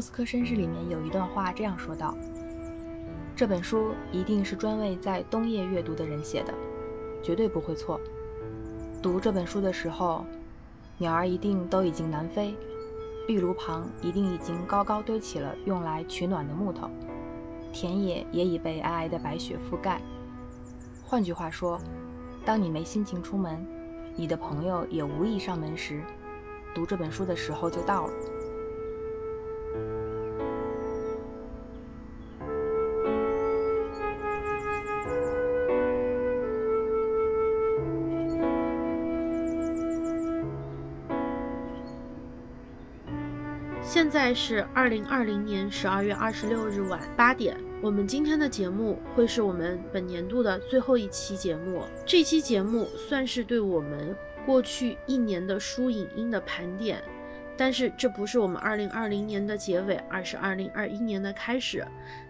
莫斯科绅士》里面有一段话这样说道：“这本书一定是专为在冬夜阅读的人写的，绝对不会错。读这本书的时候，鸟儿一定都已经南飞，壁炉旁一定已经高高堆起了用来取暖的木头，田野也已被皑皑的白雪覆盖。换句话说，当你没心情出门，你的朋友也无意上门时，读这本书的时候就到了。”是二零二零年十二月二十六日晚八点。我们今天的节目会是我们本年度的最后一期节目。这期节目算是对我们过去一年的书影音的盘点，但是这不是我们二零二零年的结尾，而是二零二一年的开始。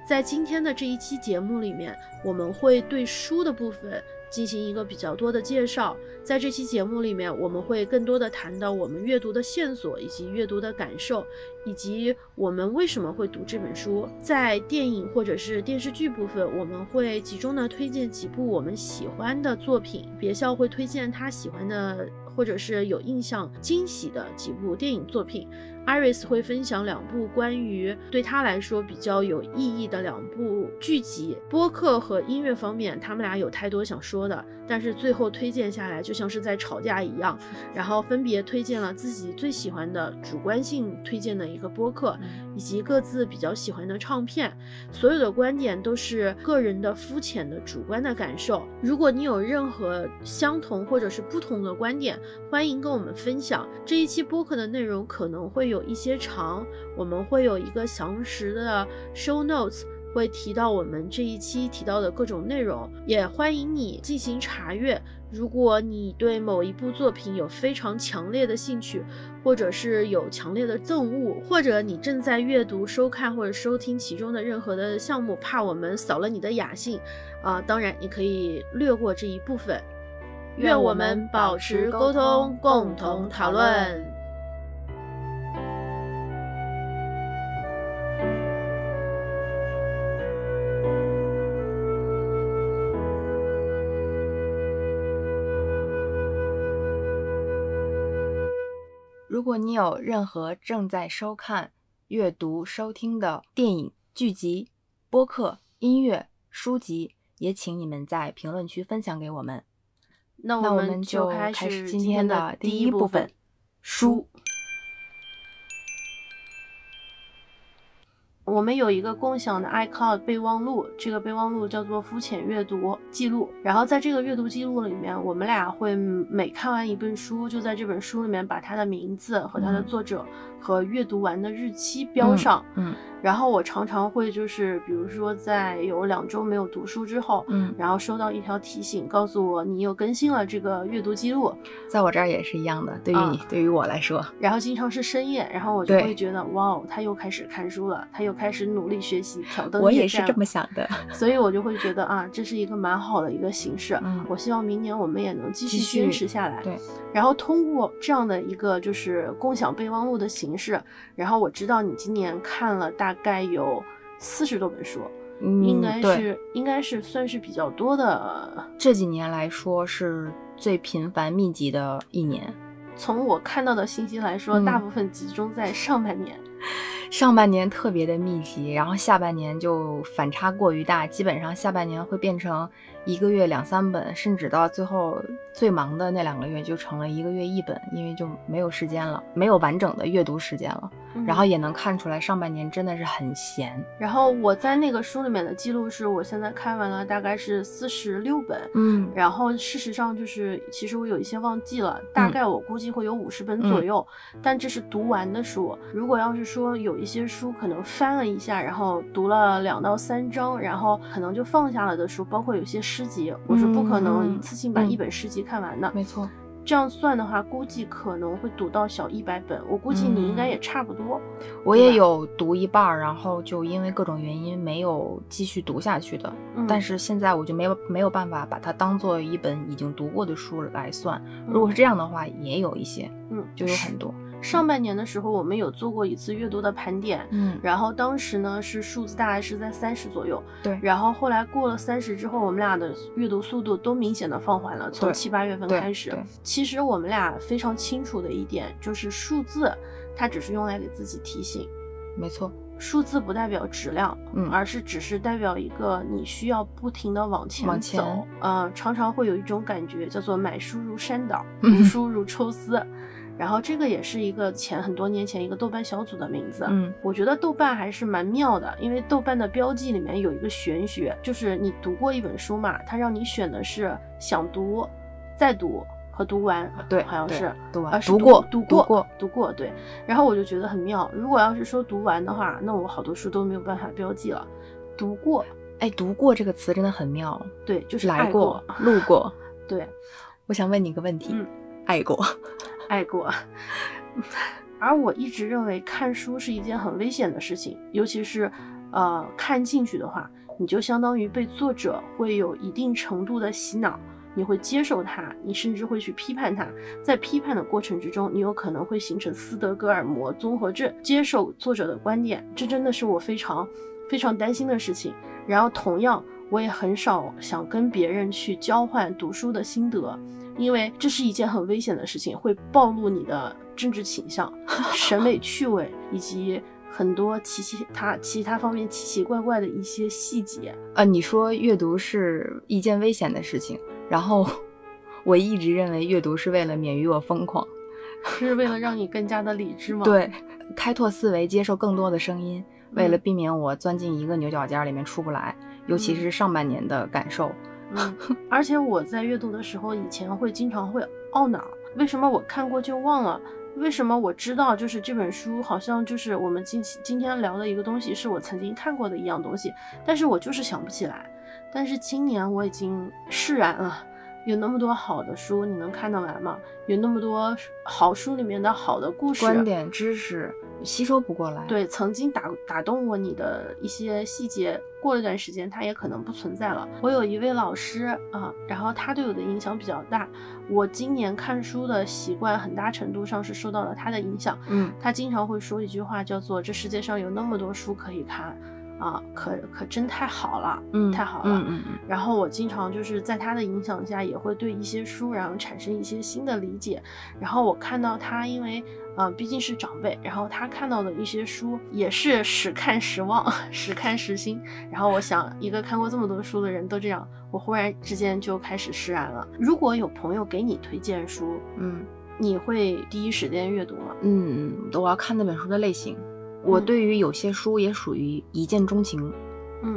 在今天的这一期节目里面，我们会对书的部分。进行一个比较多的介绍，在这期节目里面，我们会更多的谈到我们阅读的线索，以及阅读的感受，以及我们为什么会读这本书。在电影或者是电视剧部分，我们会集中的推荐几部我们喜欢的作品，别校会推荐他喜欢的或者是有印象惊喜的几部电影作品。Iris 会分享两部关于对他来说比较有意义的两部剧集。播客和音乐方面，他们俩有太多想说的，但是最后推荐下来就像是在吵架一样。然后分别推荐了自己最喜欢的主观性推荐的一个播客，以及各自比较喜欢的唱片。所有的观点都是个人的肤浅的主观的感受。如果你有任何相同或者是不同的观点，欢迎跟我们分享。这一期播客的内容可能会有。一些长，我们会有一个详实的 show notes，会提到我们这一期提到的各种内容，也欢迎你进行查阅。如果你对某一部作品有非常强烈的兴趣，或者是有强烈的憎恶，或者你正在阅读、收看或者收听其中的任何的项目，怕我们扫了你的雅兴，啊，当然你可以略过这一部分。愿我们保持沟通，共同讨论。如果你有任何正在收看、阅读、收听的电影、剧集、播客、音乐、书籍，也请你们在评论区分享给我们。那我们就开始今天的第一部分——书。我们有一个共享的 iCloud 备忘录，这个备忘录叫做“肤浅阅读记录”。然后在这个阅读记录里面，我们俩会每看完一本书，就在这本书里面把它的名字和它的作者和阅读完的日期标上。嗯。然后我常常会就是，比如说在有两周没有读书之后，嗯，然后收到一条提醒，告诉我你又更新了这个阅读记录，在我这儿也是一样的。对于你，对于我来说，然后经常是深夜，然后我就会觉得，哇哦，他又开始看书了，他又开始努力学习，挑灯夜战我也是这么想的，所以我就会觉得啊，这是一个蛮好的一个形式。嗯，我希望明年我们也能继续坚持下来。对，然后通过这样的一个就是共享备忘录的形式，然后我知道你今年看了大概有。四十多本书，应该是应该是算是比较多的。这几年来说是最频繁密集的一年。从我看到的信息来说，大部分集中在上半年。上半年特别的密集，然后下半年就反差过于大，基本上下半年会变成。一个月两三本，甚至到最后最忙的那两个月就成了一个月一本，因为就没有时间了，没有完整的阅读时间了。然后也能看出来，上半年真的是很闲。然后我在那个书里面的记录是，我现在看完了大概是四十六本。嗯，然后事实上就是，其实我有一些忘记了，大概我估计会有五十本左右。但这是读完的书。如果要是说有一些书可能翻了一下，然后读了两到三章，然后可能就放下了的书，包括有些。诗集，我是不可能一次性把一本诗集看完的。没错，这样算的话，估计可能会读到小一百本。我估计你应该也差不多。我也有读一半，然后就因为各种原因没有继续读下去的。但是现在我就没有没有办法把它当做一本已经读过的书来算。如果是这样的话，也有一些，嗯，就有很多。上半年的时候，我们有做过一次阅读的盘点，嗯，然后当时呢是数字大概是在三十左右，对，然后后来过了三十之后，我们俩的阅读速度都明显的放缓了，从七八月份开始。其实我们俩非常清楚的一点就是数字，它只是用来给自己提醒，没错，数字不代表质量，嗯而是只是代表一个你需要不停的往前走。往前呃，常常会有一种感觉叫做买书如山倒，嗯 读书如抽丝。然后这个也是一个前很多年前一个豆瓣小组的名字。嗯我觉得豆瓣还是蛮妙的，因为豆瓣的标记里面有一个玄学，就是你读过一本书嘛，它让你选的是想读、再读和读完，对，好像是。读完，读过，读过，读过，对。然后我就觉得很妙。如果要是说读完的话，那我好多书都没有办法标记了。读过，哎，读过这个词真的很妙，对，就是来过，路过。对，我想问你一个问题，嗯爱过，爱过。而我一直认为看书是一件很危险的事情，尤其是，呃，看进去的话，你就相当于被作者会有一定程度的洗脑，你会接受它，你甚至会去批判它。在批判的过程之中，你有可能会形成斯德哥尔摩综合症，接受作者的观点，这真的是我非常非常担心的事情。然后同样，我也很少想跟别人去交换读书的心得，因为这是一件很危险的事情，会暴露你的政治倾向、审美趣味以及很多奇奇他其他方面奇奇怪怪的一些细节。呃，你说阅读是一件危险的事情，然后 我一直认为阅读是为了免于我疯狂，是为了让你更加的理智吗？，对，开拓思维，接受更多的声音，为了嗯避免我钻进一个牛角尖里面出不来，尤其嗯是上半年的感受。嗯，而且我在阅读的时候，以前会经常会懊恼，为什么我看过就忘了？为什么我知道就是这本书好像就是我们今今天聊的一个东西，是我曾经看过的一样东西，但是我就是想不起来。但是今年我已经释然了，有那么多好的书，你能看得完吗？有那么多好书里面的好的故事，观点、知识吸收不过来。，对，曾经打打动过你的一些细节，过了一段时间，它也可能不存在了。我有一位老师啊，然后他对我的影响比较大。我今年看书的习惯，很大程度上是受到了他的影响。嗯，他经常会说一句话，叫做“这世界上有那么多书可以看，啊，可可真太好了，嗯，太好了。嗯嗯嗯，然后我经常就是在他的影响下，也会对一些书然后产生一些新的理解。然后我看到他，因为呃毕竟是长辈，然后他看到的一些书也是时看时忘，时看时新。然后我想，一个看过这么多书的人都这样，我忽然之间就开始释然了。如果有朋友给你推荐书，嗯你会第一时间阅读吗？嗯，我要看那本书的类型。我嗯对于有些书也属于一见钟情，嗯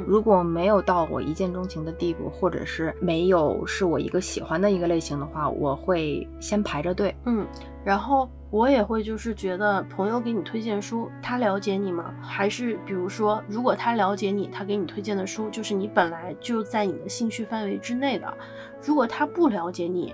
如果没有到我一见钟情的地步，或者是没有是我一个喜欢的一个类型的话，我会先排着队。嗯，然后我也会就是觉得朋友给你推荐书，他了解你吗？还是比如说，如果他了解你，他给你推荐的书就是你本来就在你的兴趣范围之内的；如果他不了解你，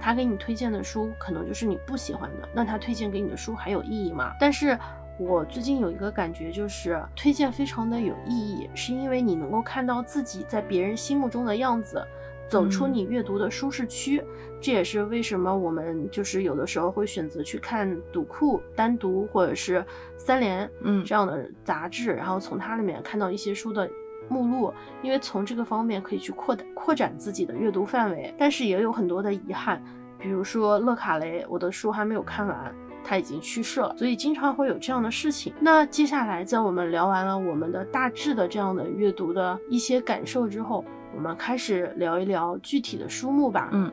他给你推荐的书可能就是你不喜欢的，那他推荐给你的书还有意义吗？但是。我最近有一个感觉，就是推荐非常的有意义，是因为你能够看到自己在别人心目中的样子，走出嗯你阅读的舒适区。这也是为什么我们就是有的时候会选择去看读库单独或者是三联嗯这样的杂志，然后从它里面看到一些书的目录，因为从这个方面可以去扩大扩展自己的阅读范围。但是也有很多的遗憾，比如说勒卡雷，我的书还没有看完。他已经去世了，所以经常会有这样的事情。那接下来，在我们聊完了我们的大致的这样的阅读的一些感受之后，我们开始聊一聊具体的书目吧。嗯。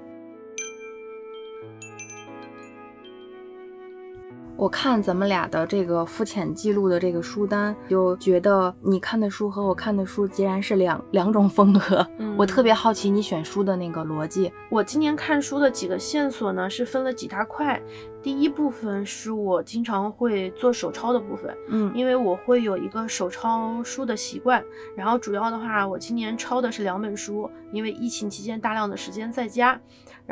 我看咱们俩的这个肤浅记录的这个书单，就觉得你看的书和我看的书截然是两两种风格。嗯我特别好奇你选书的那个逻辑。我今年看书的几个线索呢，是分了几大块。第一部分是我经常会做手抄的部分，嗯因为我会有一个手抄书的习惯。然后主要的话，我今年抄的是两本书，因为疫情期间大量的时间在家，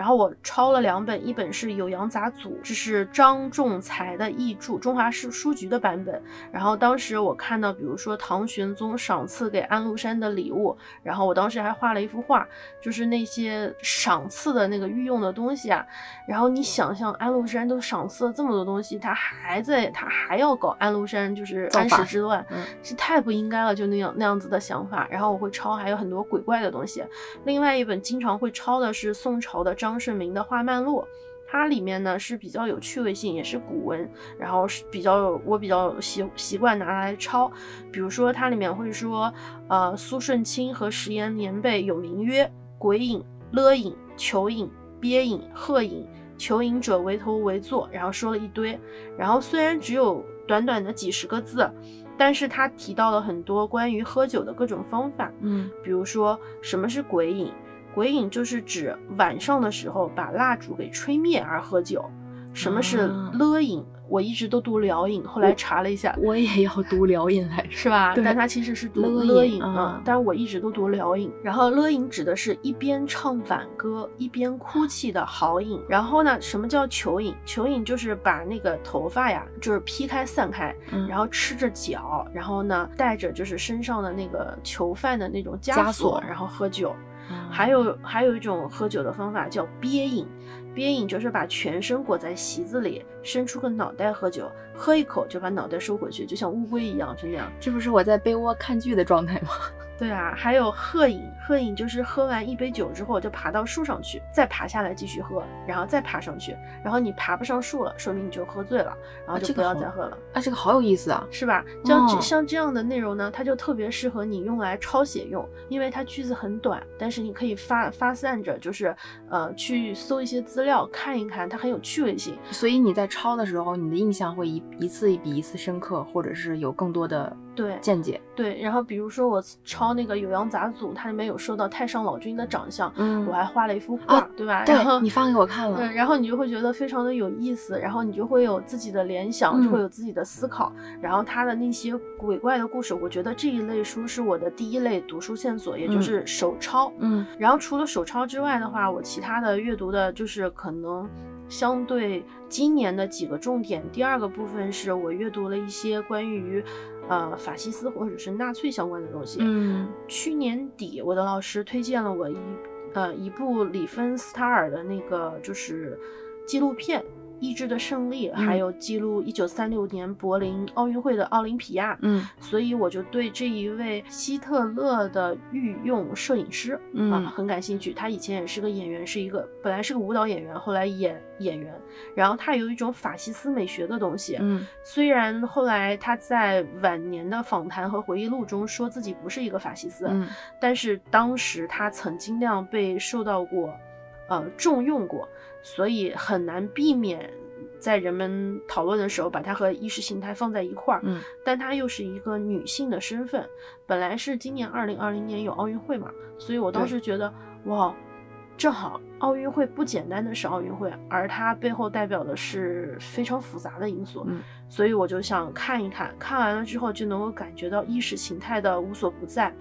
然后我抄了两本，一本是《酉阳杂俎》，这是张仲才的的译著，中华书书局的版本。然后当时我看到，比如说唐玄宗赏赐给安禄山的礼物，然后我当时还画了一幅画，就是那些赏赐的那个御用的东西啊。然后你想象安禄山都赏赐了这么多东西，他还在，他还要搞安禄山就是安史之乱，是太不应该了，就那样那样子的想法。然后我会抄，还有很多鬼怪的东西。另外一本经常会抄的是宋朝的张胜明的画漫录。它里面呢是比较有趣味性，也是古文，然后是比较我比较习习惯拿来抄。比如说它里面会说，呃，苏舜钦和石延年辈有名曰鬼影、勒影、求影、鳖影、鹤影。求影者为头为座，然后说了一堆。然后虽然只有短短的几十个字，但是他提到了很多关于喝酒的各种方法。嗯，比如说什么是鬼影。鬼影就是指晚上的时候把蜡烛给吹灭而喝酒。什么是勒影？我一直都读了影，后来查了一下，我也要读了影来是吧？但它其实是读勒影啊。但是我一直都读了影。然后勒影指的是一边唱挽歌一边哭泣的好影。然后呢，什么叫求影？求影就是把那个头发呀，就是劈开散开，然后吃着脚，然后呢带着就是身上的那个囚犯的那种枷锁，然后喝酒。还有还有一种喝酒的方法叫憋饮，憋饮就是把全身裹在席子里，伸出个脑袋喝酒，喝一口就把脑袋收回去，就像乌龟一样，就那样。这不是我在被窝看剧的状态吗？对啊，还有鹤影，鹤影就是喝完一杯酒之后就爬到树上去，再爬下来继续喝，然后再爬上去，然后你爬不上树了，说明你就喝醉了，然后就不要再喝了。啊，这个好有意思啊，是吧？像像这样的内容呢，它就特别适合你用来抄写用，因为它句子很短，但是你可以发发散着，就是呃去搜一些资料看一看，它很有趣味性。所以你在抄的时候，你的印象会一一次比一次深刻，或者是有更多的。对见解对，然后比如说我抄那个《酉阳杂俎》，它里面有说到太上老君的长相，嗯，我还画了一幅画，对吧？对，然后你发给我看了，对，然后你就会觉得非常的有意思，然后你就会有自己的联想，就会有自己的思考。然后他的那些鬼怪的故事，我觉得这一类书是我的第一类读书线索，也就是手抄。嗯，然后除了手抄之外的话，我其他的阅读的就是可能相对今年的几个重点。第二个部分是我阅读了一些关于。呃，法西斯或者是纳粹相关的东西。嗯，去年底我的老师推荐了我一呃一部里芬斯塔尔的那个就是纪录片。意志的胜利，还有记录一九三六年柏林奥运会的奥林匹亚，嗯，所以我就对这一位希特勒的御用摄影师啊很感兴趣。他以前也是个演员，是一个本来是个舞蹈演员，后来演演员。然后他有一种法西斯美学的东西，嗯，虽然后来他在晚年的访谈和回忆录中说自己不是一个法西斯，嗯，但是当时他曾经那样被受到过，呃，重用过。所以很难避免在人们讨论的时候把它和意识形态放在一块儿，嗯，但它又是一个女性的身份。本来是今年二零二零年有奥运会嘛，所以我当时觉得哇，正好奥运会不简单的是奥运会，而它背后代表的是非常复杂的因素，嗯，所以我就想看一看，看完了之后就能够感觉到意识形态的无所不在，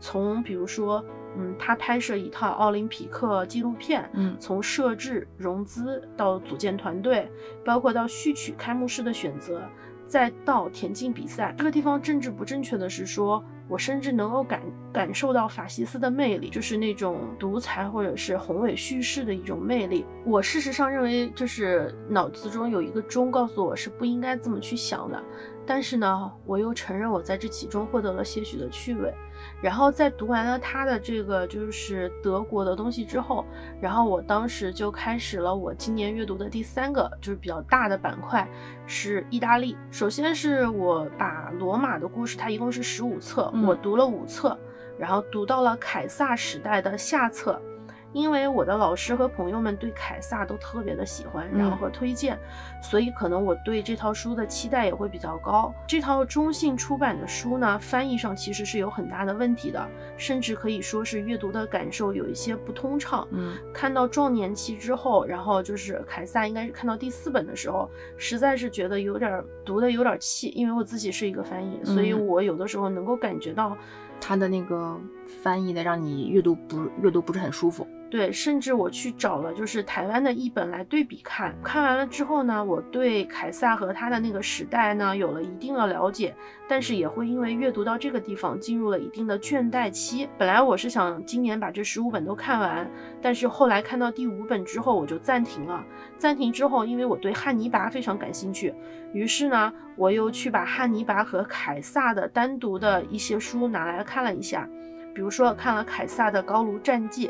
从比如说。嗯，他拍摄一套奥林匹克纪录片，嗯，从设置、融资到组建团队，包括到序曲、开幕式的选择，再到田径比赛，这个地方政治不正确的是说，我甚至能够感感受到法西斯的魅力，就是那种独裁或者是宏伟叙事的一种魅力。我事实上认为，就是脑子中有一个钟告诉我是不应该这么去想的，但是呢，我又承认我在这其中获得了些许的趣味。然后在读完了他的这个就是德国的东西之后，然后我当时就开始了我今年阅读的第三个就是比较大的板块，是意大利。首先是我把罗马的故事，它一共是十五册，我读了五册，然后读到了凯撒时代的下册。因为我的老师和朋友们对凯撒都特别的喜欢，然后和推荐，所以可能我对这套书的期待也会比较高。这套中信出版的书呢，翻译上其实是有很大的问题的，甚至可以说是阅读的感受有一些不通畅。嗯，看到壮年期之后，然后就是凯撒，应该是看到第四本的时候，实在是觉得有点读的有点气，因为我自己是一个翻译，所以我有的时候能够感觉到。他的那个翻译的让你阅读不阅读不是很舒服。对，甚至我去找了就是台湾的译本来对比看，看完了之后呢，我对凯撒和他的那个时代呢有了一定的了解，但是也会因为阅读到这个地方进入了一定的倦怠期。本来我是想今年把这十五本都看完，但是后来看到第五本之后我就暂停了。暂停之后，因为我对汉尼拔非常感兴趣，于是呢，我又去把汉尼拔和凯撒的单独的一些书拿来看了一下，比如说看了凯撒的《高卢战记》。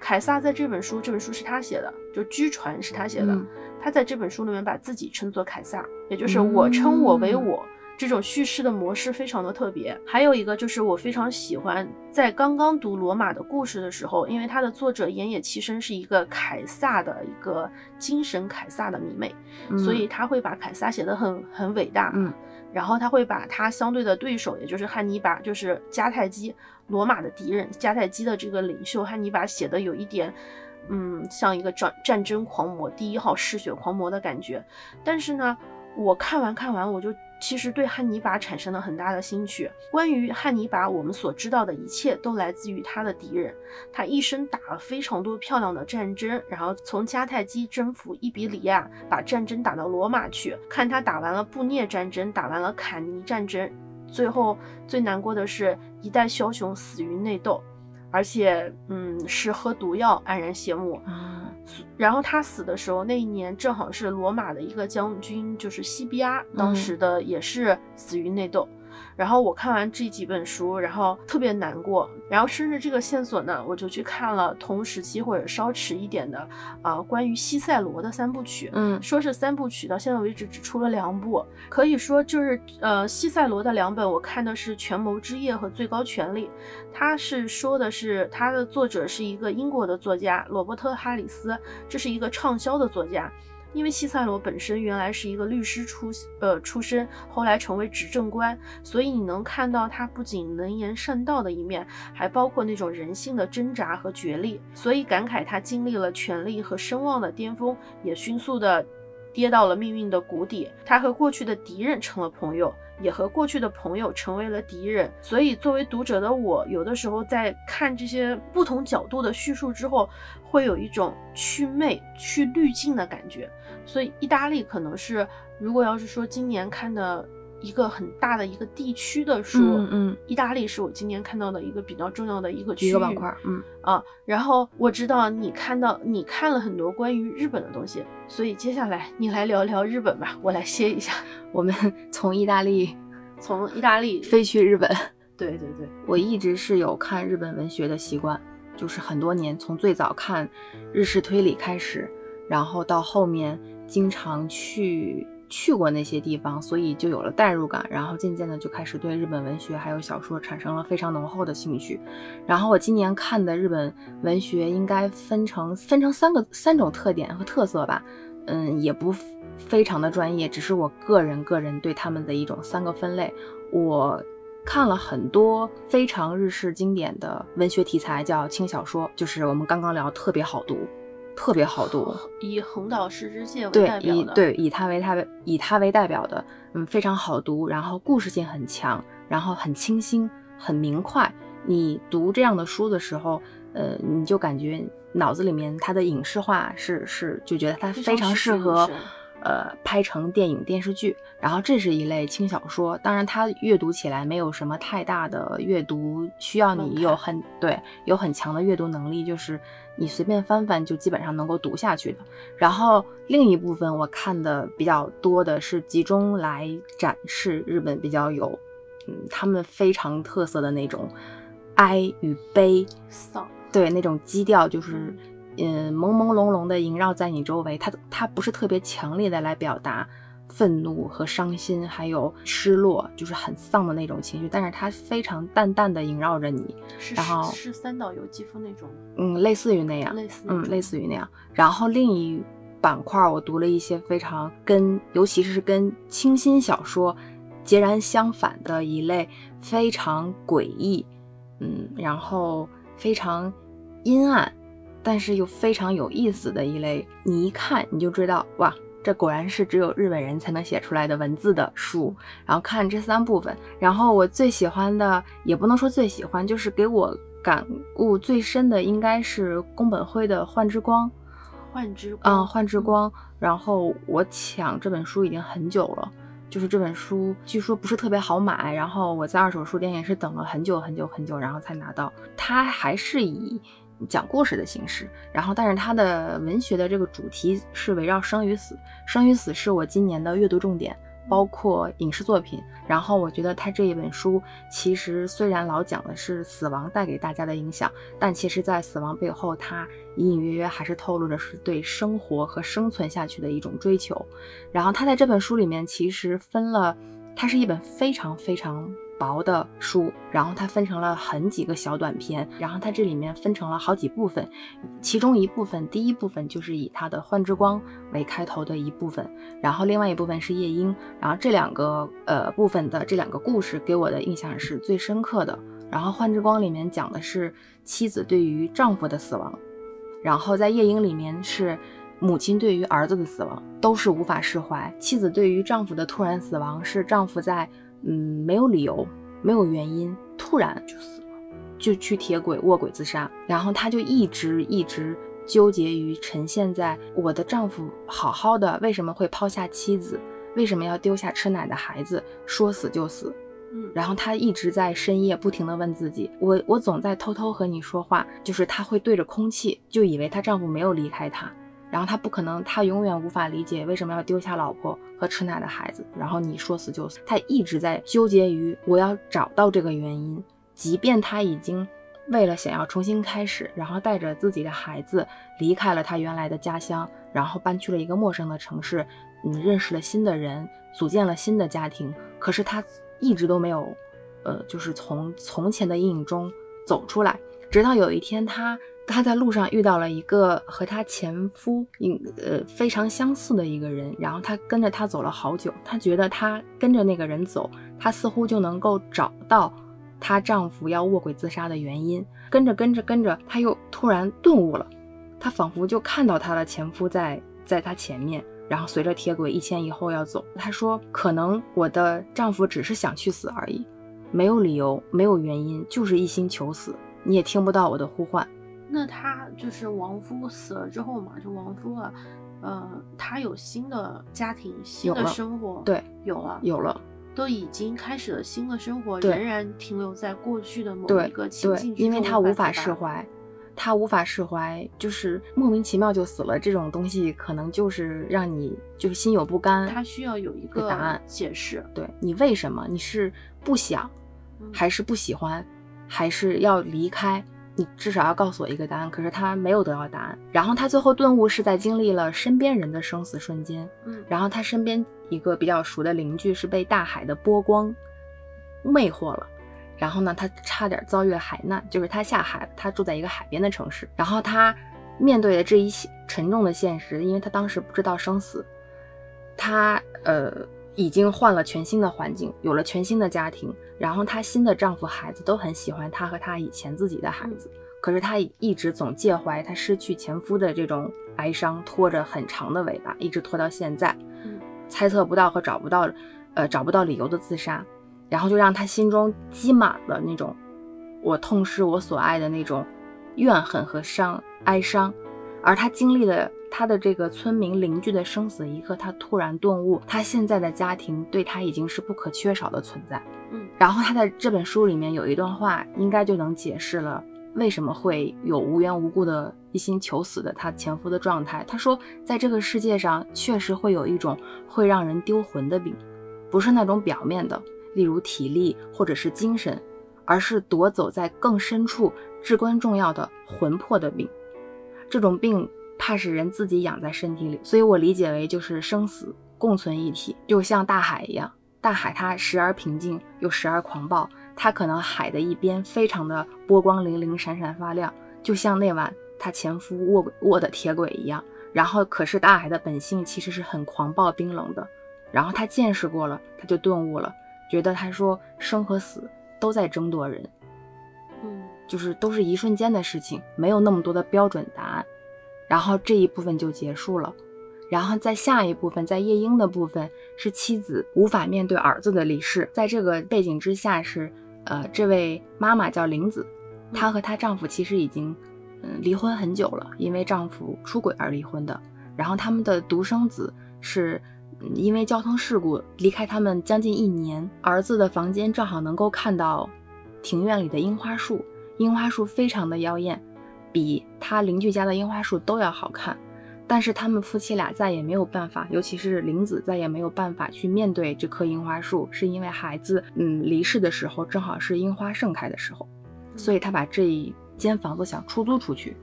凯撒在这本书，这本书是他写的，就居传是他写的。他在这本书里面把自己称作凯撒，也就是我称我为我。这种叙事的模式非常的特别。还有一个就是我非常喜欢，在刚刚读罗马的故事的时候，因为他的作者岩野齐生是一个凯撒的一个精神凯撒的迷妹，所以他会把凯撒写得很很伟大。嗯。然后他会把他相对的对手，也就是汉尼拔，就是迦太基，罗马的敌人，迦太基的这个领袖汉尼拔写的有一点，嗯，像一个战战争狂魔，第一号嗜血狂魔的感觉。但是呢，我看完看完，我就。其实对汉尼拔产生了很大的兴趣。关于汉尼拔，我们所知道的一切都来自于他的敌人。他一生打了非常多漂亮的战争，然后从迦太基征服伊比利亚，把战争打到罗马去。看他打完了布涅战争，打完了坎尼战争，最后最难过的是一代枭雄死于内斗，而且，嗯，是喝毒药安然谢幕。然后他死的时候，那一年正好是罗马的一个将军，就是西比亚，当时的也是死于内斗。然后我看完这几本书，然后特别难过。然后顺着这个线索呢，我就去看了同时期或者稍迟一点的啊，关于西塞罗的三部曲。嗯，说是三部曲，到现在为止只出了两部。可以说就是呃，西塞罗的两本，我看的是《权谋之夜》和《最高权力》。他是说的是他的作者是一个英国的作家罗伯特·哈里斯，这是一个畅销的作家。因为西塞罗本身原来是一个律师出呃出身，后来成为执政官，所以你能看到他不仅能言善道的一面，还包括那种人性的挣扎和决力。所以感慨他经历了权力和声望的巅峰，也迅速的跌到了命运的谷底。他和过去的敌人成了朋友。也和过去的朋友成为了敌人，所以作为读者的我，有的时候在看这些不同角度的叙述之后，会有一种祛魅、去滤镜的感觉。所以意大利可能是，如果要是说今年看的。一个很大的一个地区的书，嗯嗯，意大利是我今年看到的一个比较重要的一个区域板块，嗯啊，然后我知道你看到你看了很多关于日本的东西，所以接下来你来聊聊日本吧，我来歇一下。我们 从意大利，从意大利飞去日本。对对对，我一直是有看日本文学的习惯，就是很多年，从最早看日式推理开始，然后到后面经常去。去过那些地方，所以就有了代入感，然后渐渐的就开始对日本文学还有小说产生了非常浓厚的兴趣。然后我今年看的日本文学应该分成分成三个三种特点和特色吧，嗯，也不非常的专业，只是我个人个人对他们的一种三个分类。我看了很多非常日式经典的文学题材，叫轻小说，就是我们刚刚聊特别好读。特别好读，以横岛石之介为代表的，对，以他为他为以他为代表的，嗯，非常好读，然后故事性很强，然后很清新，很明快。你读这样的书的时候，呃，你就感觉脑子里面它的影视化是是，就觉得它非常适合。呃，拍成电影电视剧，然后这是一类轻小说，当然它阅读起来没有什么太大的阅读需要，你有很对有很强的阅读能力，就是你随便翻翻就基本上能够读下去的。然后另一部分我看的比较多的是集中来展示日本比较有，嗯，他们非常特色的那种哀与悲丧，对那种基调就是。嗯，朦朦胧胧的萦绕在你周围，它它不是特别强烈的来表达愤怒和伤心，还有失落，就是很丧的那种情绪，但是它非常淡淡的萦绕着你。然后是三岛由纪夫那种，嗯，类似于那样，类似，嗯，类似于那样。然后另一板块，我读了一些非常跟，尤其是跟清新小说截然相反的一类，非常诡异，嗯，然后非常阴暗。但是又非常有意思的一类，你一看你就知道，哇，这果然是只有日本人才能写出来的文字的书。然后看这三部分，然后我最喜欢的也不能说最喜欢，就是给我感悟最深的应该是宫本辉的《幻之光》。幻之光，嗯，幻之光。然后我抢这本书已经很久了，就是这本书据说不是特别好买，然后我在二手书店也是等了很久很久很久，然后才拿到。它还是以讲故事的形式，然后但是它的文学的这个主题是围绕生与死，生与死是我今年的阅读重点。包括影视作品，然后我觉得他这一本书其实虽然老讲的是死亡带给大家的影响，但其实，在死亡背后，他隐隐约约还是透露着是对生活和生存下去的一种追求。然后他在这本书里面其实分了，它是一本非常非常。薄的书，然后它分成了很几个小短篇，然后它这里面分成了好几部分，其中一部分，第一部分就是以它的《幻之光》为开头的一部分，然后另外一部分是夜莺，然后这两个呃部分的这两个故事给我的印象是最深刻的。然后《幻之光》里面讲的是妻子对于丈夫的死亡，然后在夜莺里面是母亲对于儿子的死亡，都是无法释怀。妻子对于丈夫的突然死亡是丈夫在。嗯，没有理由，没有原因，突然就死了，就去铁轨卧轨自杀。然后她就一直一直纠结于沉陷在我的丈夫好好的，为什么会抛下妻子？为什么要丢下吃奶的孩子？说死就死。嗯，然后他一直在深夜不停地问自己：我我总在偷偷和你说话，就是他会对着空气，就以为她丈夫没有离开她。然后她不可能，她永远无法理解为什么要丢下老婆和吃奶的孩子。然后你说死就死，他一直在纠结于我要找到这个原因。即便他已经为了想要重新开始，然后带着自己的孩子离开了他原来的家乡，然后搬去了一个陌生的城市，嗯，认识了新的人，组建了新的家庭。可是他一直都没有，呃，就是从从前的阴影中走出来。直到有一天他。她在路上遇到了一个和她前夫应呃非常相似的一个人，然后她跟着他走了好久。她觉得她跟着那个人走，她似乎就能够找到她丈夫要卧轨自杀的原因。跟着跟着跟着，她又突然顿悟了，她仿佛就看到她的前夫在在她前面，然后随着铁轨一前一后要走。她说：“可能我的丈夫只是想去死而已，没有理由，没有原因，就是一心求死。你也听不到我的呼唤。”那他就是亡夫死了之后嘛，就亡夫了，呃，他有新的家庭、新的生活，对，有了，有了，都已经开始了新的生活，仍然停留在过去的某一个情境因为他无法释怀，他无法释怀，就是莫名其妙就死了，这种东西可能就是让你就是心有不甘，他需要有一个答案解释，对你为什么？你是不想，还是不喜欢，还是要离开？你至少要告诉我一个答案，可是他没有得到答案。然后他最后顿悟是在经历了身边人的生死瞬间，嗯，然后他身边一个比较熟的邻居是被大海的波光魅惑了，然后呢，他差点遭遇了海难，就是他下海，他住在一个海边的城市，然后他面对的这一沉重的现实，因为他当时不知道生死，他呃。已经换了全新的环境，有了全新的家庭，然后她新的丈夫、孩子都很喜欢她和她以前自己的孩子。可是她一直总介怀她失去前夫的这种哀伤，拖着很长的尾巴，一直拖到现在。猜测不到和找不到，呃，找不到理由的自杀，然后就让她心中积满了那种我痛失我所爱的那种怨恨和伤哀伤，而她经历了。他的这个村民邻居的生死一刻，他突然顿悟，他现在的家庭对他已经是不可缺少的存在。然后他在这本书里面有一段话，应该就能解释了为什么会有无缘无故的一心求死的他前夫的状态。他说，在这个世界上确实会有一种会让人丢魂的病，不是那种表面的，例如体力或者是精神，而是夺走在更深处至关重要的魂魄的病。这种病。怕是人自己养在身体里，所以我理解为就是生死共存一体，就像大海一样。大海它时而平静，又时而狂暴。它可能海的一边非常的波光粼粼、闪闪发亮，就像那晚她前夫卧卧的铁轨一样。然后，可是大海的本性其实是很狂暴、冰冷的。然后他见识过了，他就顿悟了，觉得他说生和死都在争夺人，嗯，就是都是一瞬间的事情，没有那么多的标准答案。然后这一部分就结束了，然后在下一部分，在夜莺的部分是妻子无法面对儿子的离世，在这个背景之下是，呃，这位妈妈叫玲子，她和她丈夫其实已经嗯离婚很久了，因为丈夫出轨而离婚的。然后他们的独生子是因为交通事故离开他们将近一年，儿子的房间正好能够看到庭院里的樱花树，樱花树非常的妖艳，比他邻居家的樱花树都要好看。但是他们夫妻俩再也没有办法，尤其是玲子再也没有办法去面对这棵樱花树，是因为孩子嗯离世的时候正好是樱花盛开的时候，所以他把这一间房子想出租出去，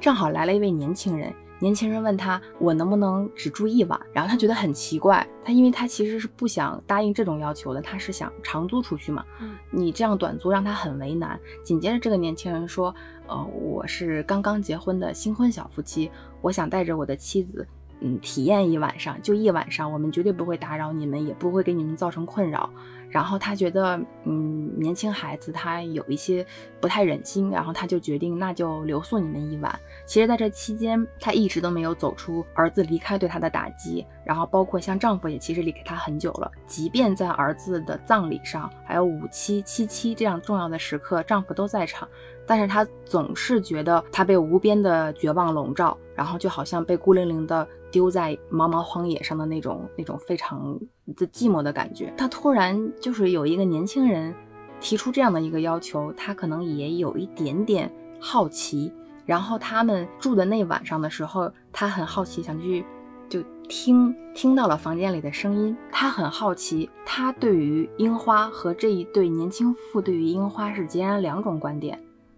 正好来了一位年轻人。年轻人问他：“我能不能只住一晚？”然后他觉得很奇怪，他因为他其实是不想答应这种要求的，他是想长租出去嘛。嗯，你这样短租让他很为难。紧接着，这个年轻人说：“呃，我是刚刚结婚的新婚小夫妻，我想带着我的妻子，嗯，体验一晚上，就一晚上，我们绝对不会打扰你们，也不会给你们造成困扰。”然后他觉得，嗯，年轻孩子他有一些不太忍心，然后他就决定，那就留宿你们一晚。其实，在这期间，他一直都没有走出儿子离开对他的打击，然后包括像丈夫也其实离开他很久了。即便在儿子的葬礼上，还有五七七七这样重要的时刻，丈夫都在场。但是他总是觉得他被无边的绝望笼罩，然后就好像被孤零零的丢在茫茫荒野上的那种那种非常的寂寞的感觉。他突然就是有一个年轻人提出这样的一个要求，他可能也有一点点好奇。然后他们住的那晚上的时候，他很好奇，想去就听听到了房间里的声音。他很好奇，他对于樱花和这一对年轻夫妇对于樱花是截然两种观点。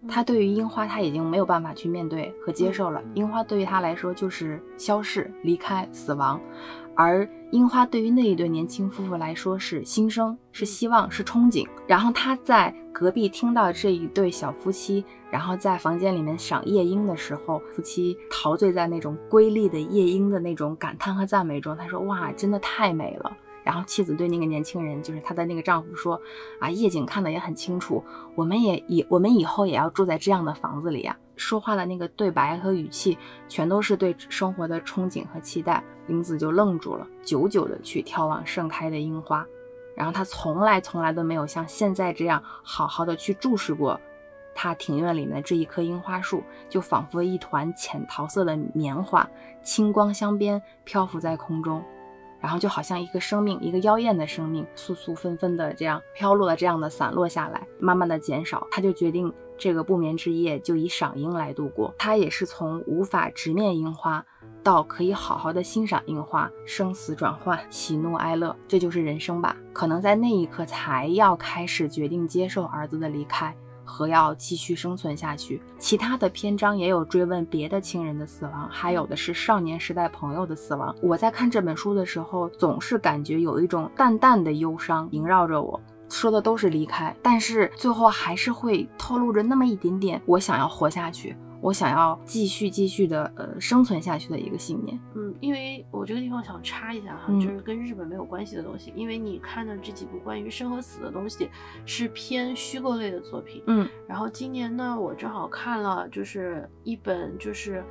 他对于樱花，他已经没有办法去面对和接受了。樱花对于他来说就是消逝、离开、死亡，而樱花对于那一对年轻夫妇来说是新生、是希望、是憧憬。然后他在隔壁听到这一对小夫妻，然后在房间里面赏夜莺的时候，夫妻陶醉在那种瑰丽的夜莺的那种感叹和赞美中。他说：“哇，真的太美了。”然后妻子对那个年轻人，就是她的那个丈夫说：“啊，夜景看得也很清楚，我们也以我们以后也要住在这样的房子里呀。”说话的那个对白和语气，全都是对生活的憧憬和期待。林子就愣住了，久久的去眺望盛开的樱花，然后他从来从来都没有像现在这样好好的去注视过他庭院里面这一棵樱花树，就仿佛一团浅桃色的棉花，清光镶边，漂浮在空中。然后就好像一个生命，一个妖艳的生命，簌簌纷纷的这样飘落了，这样的散落下来，慢慢的减少。他就决定这个不眠之夜就以赏樱来度过。他也是从无法直面樱花，到可以好好的欣赏樱花，生死转换，喜怒哀乐，这就是人生吧。可能在那一刻才要开始决定接受儿子的离开。和要继续生存下去，其他的篇章也有追问别的亲人的死亡，还有的是少年时代朋友的死亡。我在看这本书的时候，总是感觉有一种淡淡的忧伤萦绕着我，说的都是离开，但是最后还是会透露着那么一点点，我想要活下去。我想要继续继续的呃生存下去的一个信念。嗯，因为我这个地方想插一下哈，就是跟日本没有关系的东西。因为你看的这几部关于生和死的东西是偏虚构类的作品。嗯，然后今年呢，我正好看了就是一本就是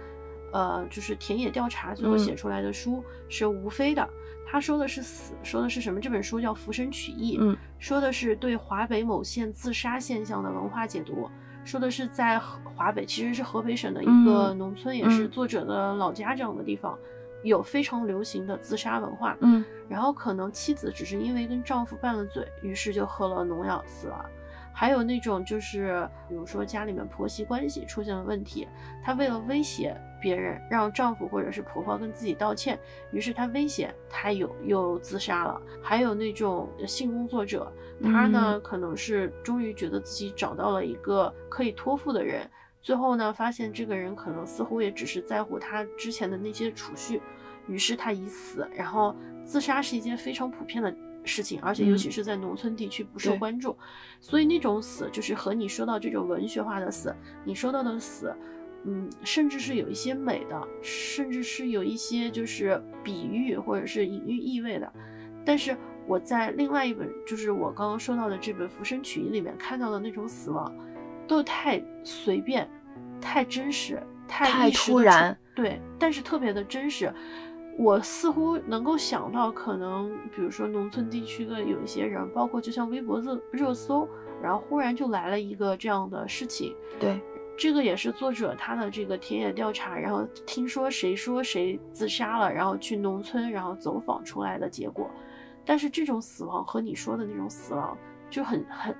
呃就是田野调查最后写出来的书，是吴飞的。他说的是死，说的是什么？这本书叫《浮生取义》，嗯，说的是对华北某县自杀现象的文化解读。说的是在华北，其实是河北省的一个农村，也是作者的老家这样的地方，有非常流行的自杀文化。嗯，然后可能妻子只是因为跟丈夫拌了嘴，于是就喝了农药死了。还有那种就是，比如说家里面婆媳关系出现了问题，她为了威胁别人，让丈夫或者是婆婆跟自己道歉，于是她威胁她有又自杀了。还有那种性工作者，她呢可能是终于觉得自己找到了一个可以托付的人，最后呢发现这个人可能似乎也只是在乎她之前的那些储蓄，于是她已死。然后自杀是一件非常普遍的。事情，而且尤其是在农村地区不受关注，所以那种死就是和你说到这种文学化的死，你说到的死，嗯，甚至是有一些美的，甚至是有一些就是比喻或者是隐喻意味的。但是我在另外一本，就是我刚刚说到的这本《浮生曲义》里面看到的那种死亡，都太随便，太真实，太突然，对，但是特别的真实。我似乎能够想到，可能比如说农村地区的有一些人，包括就像微博热热搜，然后忽然就来了一个这样的事情。对，这个也是作者他的这个田野调查，然后听说谁说谁自杀了，然后去农村然后走访出来的结果。但是这种死亡和你说的那种死亡就很很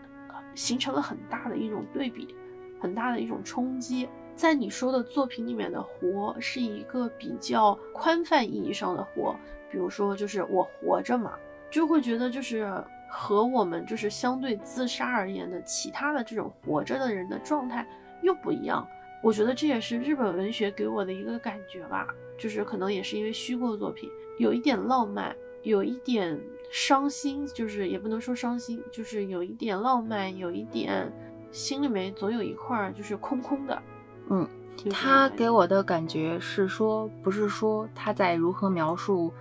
形成了很大的一种对比，很大的一种冲击。在你说的作品里面的活是一个比较宽泛意义上的活，比如说就是我活着嘛，就会觉得就是和我们就是相对自杀而言的其他的这种活着的人的状态又不一样。我觉得这也是日本文学给我的一个感觉吧，就是可能也是因为虚构作品有一点浪漫，有一点伤心，就是也不能说伤心，就是有一点浪漫，有一点心里面总有一块就是空空的。嗯，他给我的感觉是说，不是说他在如何描述，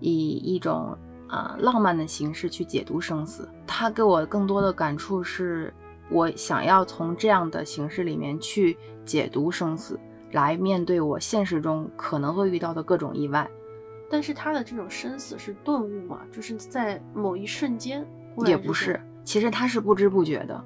以一种啊浪漫的形式去解读生死。他给我更多的感触是，我想要从这样的形式里面去解读生死，来面对我现实中可能会遇到的各种意外。但是他的这种生死是顿悟嘛，就是在某一瞬间，也不是，其实他是不知不觉的，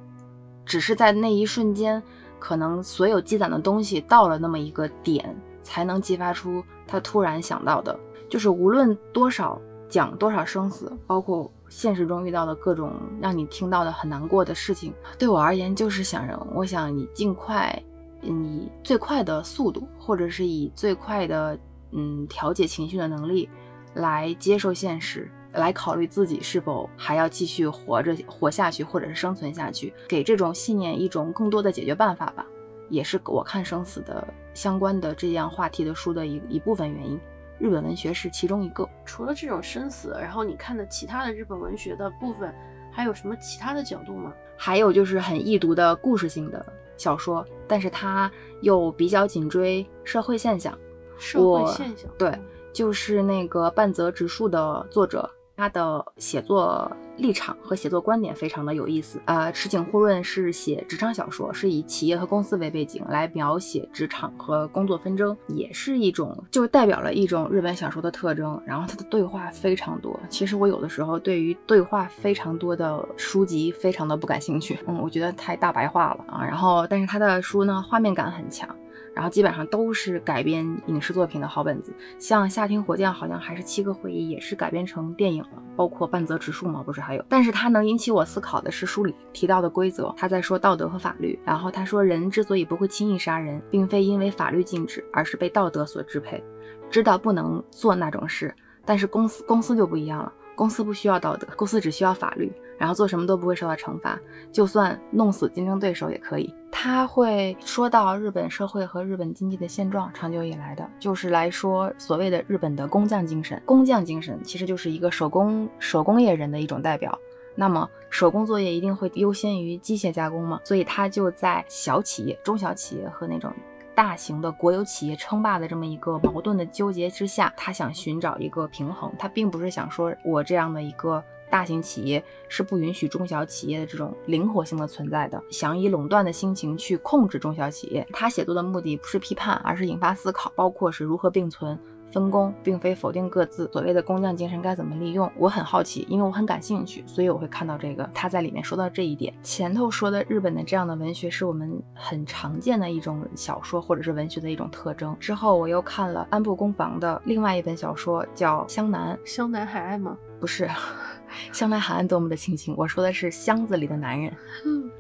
只是在那一瞬间。可能所有积攒的东西到了那么一个点，才能激发出他突然想到的。就是无论多少讲多少生死，包括现实中遇到的各种让你听到的很难过的事情，对我而言就是想着，我想你尽快，以最快的速度，或者是以最快的嗯调节情绪的能力，来接受现实。来考虑自己是否还要继续活着活下去，或者是生存下去，给这种信念一种更多的解决办法吧，也是我看生死的相关的这样话题的书的一一部分原因。日本文学是其中一个。除了这种生死，然后你看的其他的日本文学的部分，还有什么其他的角度吗？还有就是很易读的故事性的小说，但是它又比较紧追社会现象。社会现象，对，就是那个半泽直树的作者。他的写作立场和写作观点非常的有意思。呃，池井户润是写职场小说，是以企业和公司为背景来描写职场和工作纷争，也是一种就代表了一种日本小说的特征。然后他的对话非常多。其实我有的时候对于对话非常多的书籍非常的不感兴趣，嗯，我觉得太大白话了啊。然后，但是他的书呢，画面感很强。然后基本上都是改编影视作品的好本子，像《夏天火箭》好像还是《七个会议》也是改编成电影了，包括半泽直树嘛，不是还有？但是它能引起我思考的是书里提到的规则，他在说道德和法律。然后他说，人之所以不会轻易杀人，并非因为法律禁止，而是被道德所支配，知道不能做那种事。但是公司公司就不一样了，公司不需要道德，公司只需要法律。然后做什么都不会受到惩罚，就算弄死竞争对手也可以。他会说到日本社会和日本经济的现状，长久以来的，就是来说所谓的日本的工匠精神。工匠精神其实就是一个手工手工业人的一种代表。那么手工作业一定会优先于机械加工嘛？所以他就在小企业、中小企业和那种大型的国有企业称霸的这么一个矛盾的纠结之下，他想寻找一个平衡。他并不是想说我这样的一个。大型企业是不允许中小企业的这种灵活性的存在的，想以垄断的心情去控制中小企业。他写作的目的不是批判，而是引发思考，包括是如何并存。分工并非否定各自，所谓的工匠精神该怎么利用？我很好奇，因为我很感兴趣，所以我会看到这个。他在里面说到这一点。前头说的日本的这样的文学是我们很常见的一种小说或者是文学的一种特征。之后我又看了安部公房的另外一本小说，叫《湘南》。湘南海岸吗？不是，湘南海岸多么的清新。我说的是箱子里的男人，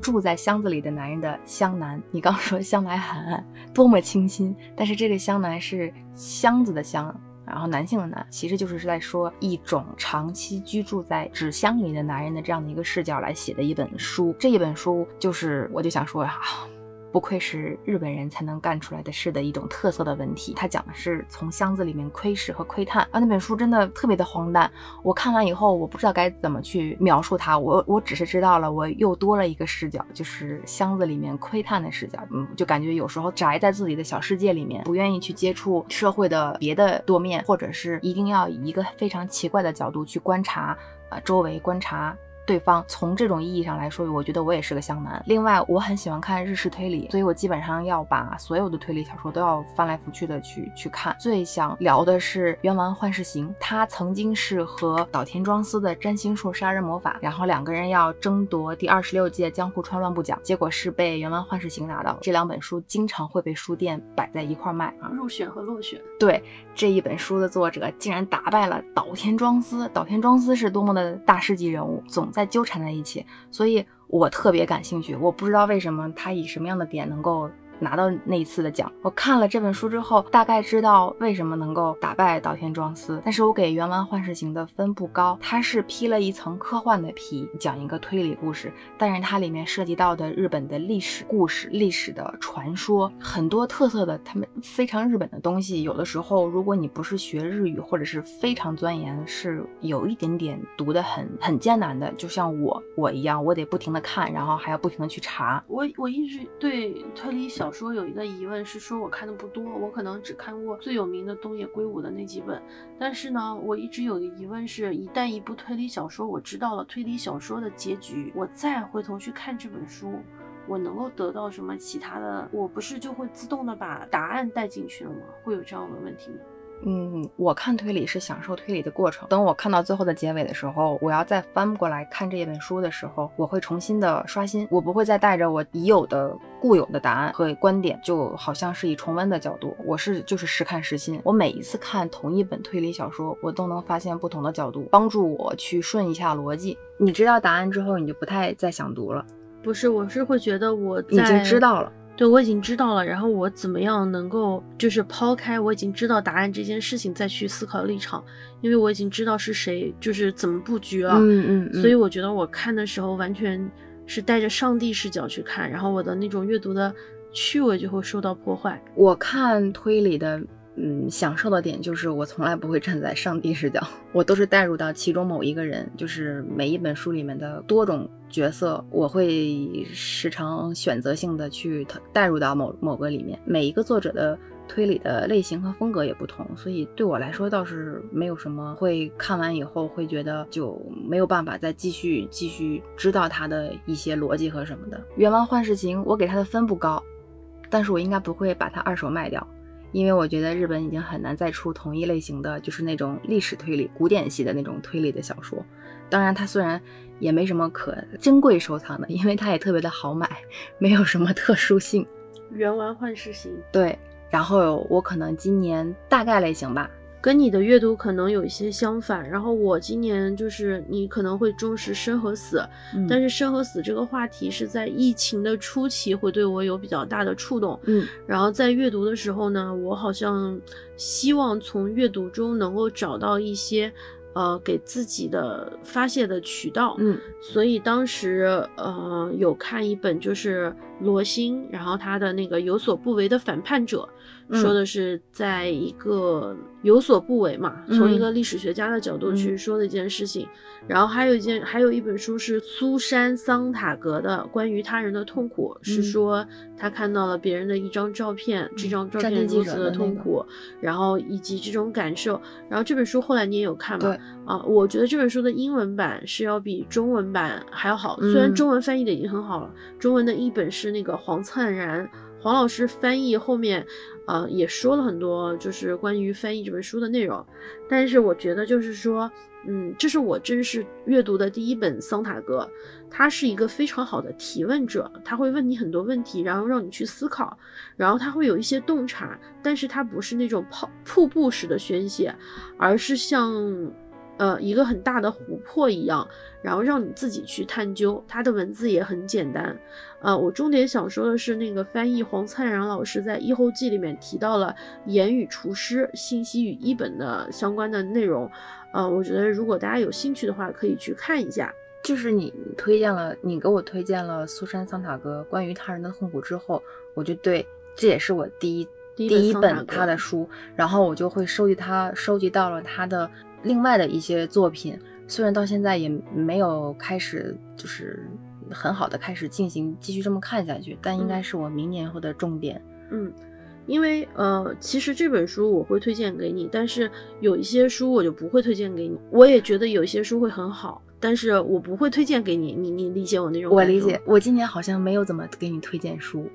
住在箱子里的男人的香南。你刚说香南海岸多么清新，但是这个香南是箱子的箱。然后男性的男，其实就是是在说一种长期居住在纸箱里的男人的这样的一个视角来写的一本书。这一本书就是，我就想说啊。不愧是日本人才能干出来的事的一种特色的文体。他讲的是从箱子里面窥视和窥探啊，那本书真的特别的荒诞。我看完以后，我不知道该怎么去描述它。我我只是知道了，我又多了一个视角，就是箱子里面窥探的视角。嗯，就感觉有时候宅在自己的小世界里面，不愿意去接触社会的别的多面，或者是一定要以一个非常奇怪的角度去观察啊周围，观察对方。从这种意义上来说，我觉得我也是个香男。另外，我很喜欢看日式推理，所以我基本上要把所有的推理小说都要翻来覆去的去去看。最想聊的是《冤枉幻世行》，他曾经是和岛田庄司的占星术杀人魔法，然后两个人要争夺第二十六届江户川乱步奖，结果是被《冤枉幻世行》拿到。这两本书经常会被书店摆在一块卖啊，入选和落选。对这一本书的作者竟然打败了岛田庄司，岛田庄司是多么的大师级人物，总在纠缠在一起，所以我特别感兴趣。我不知道为什么他以什么样的点能够。拿到那一次的奖，我看了这本书之后，大概知道为什么能够打败岛田庄司。但是我给《原丸幻视行》的分不高，它是披了一层科幻的皮，讲一个推理故事。但是它里面涉及到的日本的历史故事、历史的传说，很多特色的，他们非常日本的东西，有的时候如果你不是学日语或者是非常钻研，是有一点点读的很很艰难的。就像我我一样，我得不停的看，然后还要不停的去查。我我一直对推理小。说有一个疑问是说我看的不多，我可能只看过最有名的东野圭吾的那几本。但是呢，我一直有个疑问是，一旦一部推理小说我知道了推理小说的结局，我再回头去看这本书，我能够得到什么其他的？我不是就会自动的把答案带进去了吗？会有这样的问题吗？嗯，我看推理是享受推理的过程。等我看到最后的结尾的时候，我要再翻过来看这一本书的时候，我会重新的刷新。我不会再带着我已有的固有的答案和观点，就好像是以重温的角度。我是就是实看实新。我每一次看同一本推理小说，我都能发现不同的角度，帮助我去顺一下逻辑。你知道答案之后，你就不太再想读了。不是，我是会觉得我已经知道了。对，我已经知道了。然后我怎么样能够就是抛开我已经知道答案这件事情，再去思考立场？因为我已经知道是谁，就是怎么布局了。嗯嗯。所以我觉得我看的时候完全是带着上帝视角去看，然后我的那种阅读的趣味就会受到破坏。我看推理的。嗯，享受的点就是我从来不会站在上帝视角，我都是带入到其中某一个人，就是每一本书里面的多种角色，我会时常选择性的去带入到某某个里面。每一个作者的推理的类型和风格也不同，所以对我来说倒是没有什么会看完以后会觉得就没有办法再继续继续知道他的一些逻辑和什么的。《冤枉幻世情》我给他的分不高，但是我应该不会把它二手卖掉。因为我觉得日本已经很难再出同一类型的，就是那种历史推理、古典系的那种推理的小说。当然，它虽然也没什么可珍贵收藏的，因为它也特别的好买，没有什么特殊性。原玩幻世型，对。然后我可能今年大概类型吧。跟你的阅读可能有一些相反，然后我今年就是你可能会重视生和死，但是生和死这个话题是在疫情的初期会对我有比较大的触动，嗯，然后在阅读的时候呢，我好像希望从阅读中能够找到一些呃给自己的发泄的渠道，嗯，所以当时呃有看一本就是罗欣，然后他的那个有所不为的反叛者。说的是在一个有所不为嘛，从一个历史学家的角度去说的一件事情。然后还有一件，还有一本书是苏珊·桑塔格的关于他人的痛苦，是说他看到了别人的一张照片，这张照片如此的痛苦，然后以及这种感受。然后这本书后来你也有看嘛？啊，我觉得这本书的英文版是要比中文版还要好，虽然中文翻译的已经很好了，中文的译本是那个黄灿然。黄老师翻译后面，呃，也说了很多，就是关于翻译这本书的内容。但是我觉得，就是说，嗯，这是我正式阅读的第一本桑塔格，他是一个非常好的提问者，他会问你很多问题，然后让你去思考，然后他会有一些洞察，但是他不是那种泡瀑布式的宣泄，而是像。呃，一个很大的湖泊一样，然后让你自己去探究。它的文字也很简单。呃，我重点想说的是，那个翻译黄灿然老师在《译后记》里面提到了言语厨师信息与译本的相关的内容。呃，我觉得如果大家有兴趣的话，可以去看一下。就是你推荐了，你给我推荐了苏珊·桑塔格关于他人的痛苦之后，我就对，这也是我第一第一本他的书，然后我就会收集他，收集到了他的。另外的一些作品，虽然到现在也没有开始，就是很好的开始进行继续这么看下去，但应该是我明年后的重点。嗯，因为呃，其实这本书我会推荐给你，但是有一些书我就不会推荐给你。我也觉得有一些书会很好。但是我不会推荐给你，你你理解我那种？我理解。我今年好像没有怎么给你推荐书，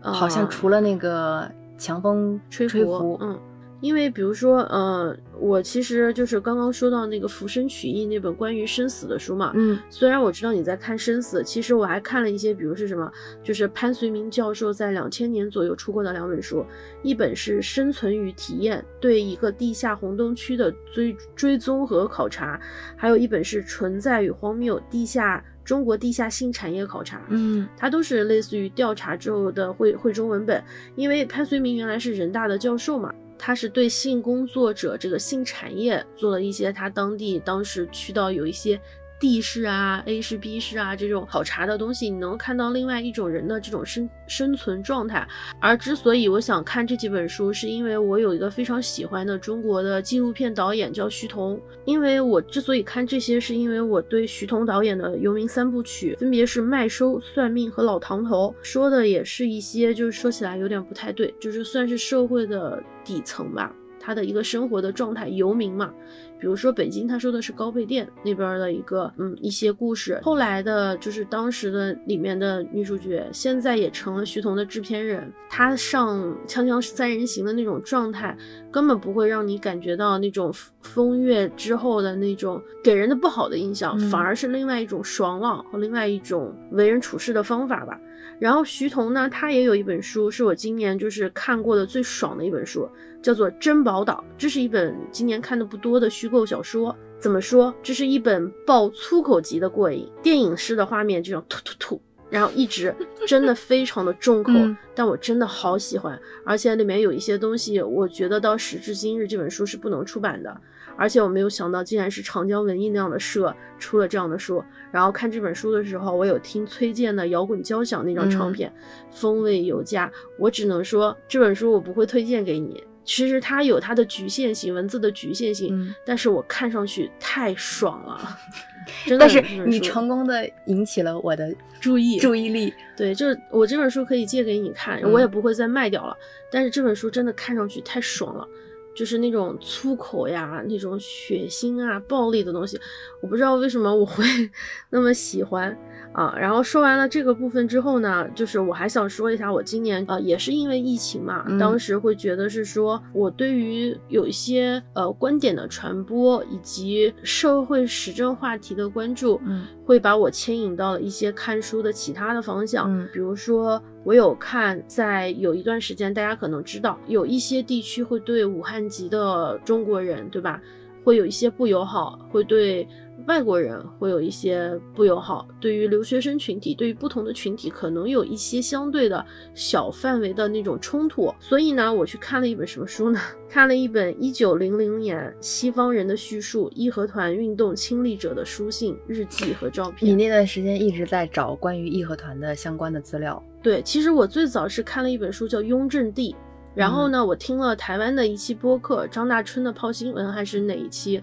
好像除了那个强风吹拂，嗯。因为比如说，呃，我其实就是刚刚说到那个《浮生取义》那本关于生死的书嘛。嗯，虽然我知道你在看生死，其实我还看了一些，比如是什么，就是潘绥铭教授在两千年左右出过的两本书，一本是《生存与体验》，对一个地下红灯区的追追踪和考察，还有一本是《存在与荒谬：地下中国地下性产业考察》。嗯，它都是类似于调查之后的汇汇中文本，因为潘绥铭原来是人大的教授嘛。他是对性工作者这个性产业做了一些他当地当时去到有一些。D 市啊，A 市、B 市啊，这种考察的东西，你能看到另外一种人的这种生生存状态。而之所以我想看这几本书，是因为我有一个非常喜欢的中国的纪录片导演叫徐桐。因为我之所以看这些，是因为我对徐桐导演的游民三部曲，分别是《麦收》《算命》和《老唐头》，说的也是一些，就是说起来有点不太对，就是算是社会的底层吧。他的一个生活的状态，游民嘛，比如说北京，他说的是高碑店那边的一个，嗯，一些故事。后来的，就是当时的里面的女主角，现在也成了徐彤的制片人。她上《锵锵三人行》的那种状态，根本不会让你感觉到那种风月之后的那种给人的不好的印象，反而是另外一种爽朗和另外一种为人处事的方法吧。然后徐彤呢，他也有一本书，是我今年就是看过的最爽的一本书。叫做《珍宝岛》，这是一本今年看的不多的虚构小说。怎么说？这是一本爆粗口级的过瘾，电影式的画面，这种突突突，然后一直 真的非常的重口，但我真的好喜欢。而且里面有一些东西，我觉得到时至今日这本书是不能出版的。而且我没有想到，竟然是长江文艺那样的社出了这样的书。然后看这本书的时候，我有听崔健的《摇滚交响》那张唱片，风味有佳。我只能说，这本书我不会推荐给你。其实它有它的局限性，文字的局限性，但是我看上去太爽了，真的。但是你成功的引起了我的注意注意力，对，就是我这本书可以借给你看，我也不会再卖掉了。但是这本书真的看上去太爽了，就是那种粗口呀、那种血腥啊、暴力的东西，我不知道为什么我会 那么喜欢。啊，然后说完了这个部分之后呢，就是我还想说一下，我今年呃也是因为疫情嘛，当时会觉得是说我对于有一些呃观点的传播以及社会时政话题的关注，嗯，会把我牵引到了一些看书的其他的方向，嗯，比如说我有看，在有一段时间，大家可能知道有一些地区会对武汉籍的中国人，对吧，会有一些不友好，会对。外国人会有一些不友好，对于留学生群体，对于不同的群体，可能有一些相对的小范围的那种冲突。所以呢，我去看了一本什么书呢？看了一本一九零零年西方人的叙述，义和团运动亲历者的书信、日记和照片。你那段时间一直在找关于义和团的相关的资料。对，其实我最早是看了一本书叫《雍正帝》。然后呢，我听了台湾的一期播客，张大春的泡新闻还是哪一期？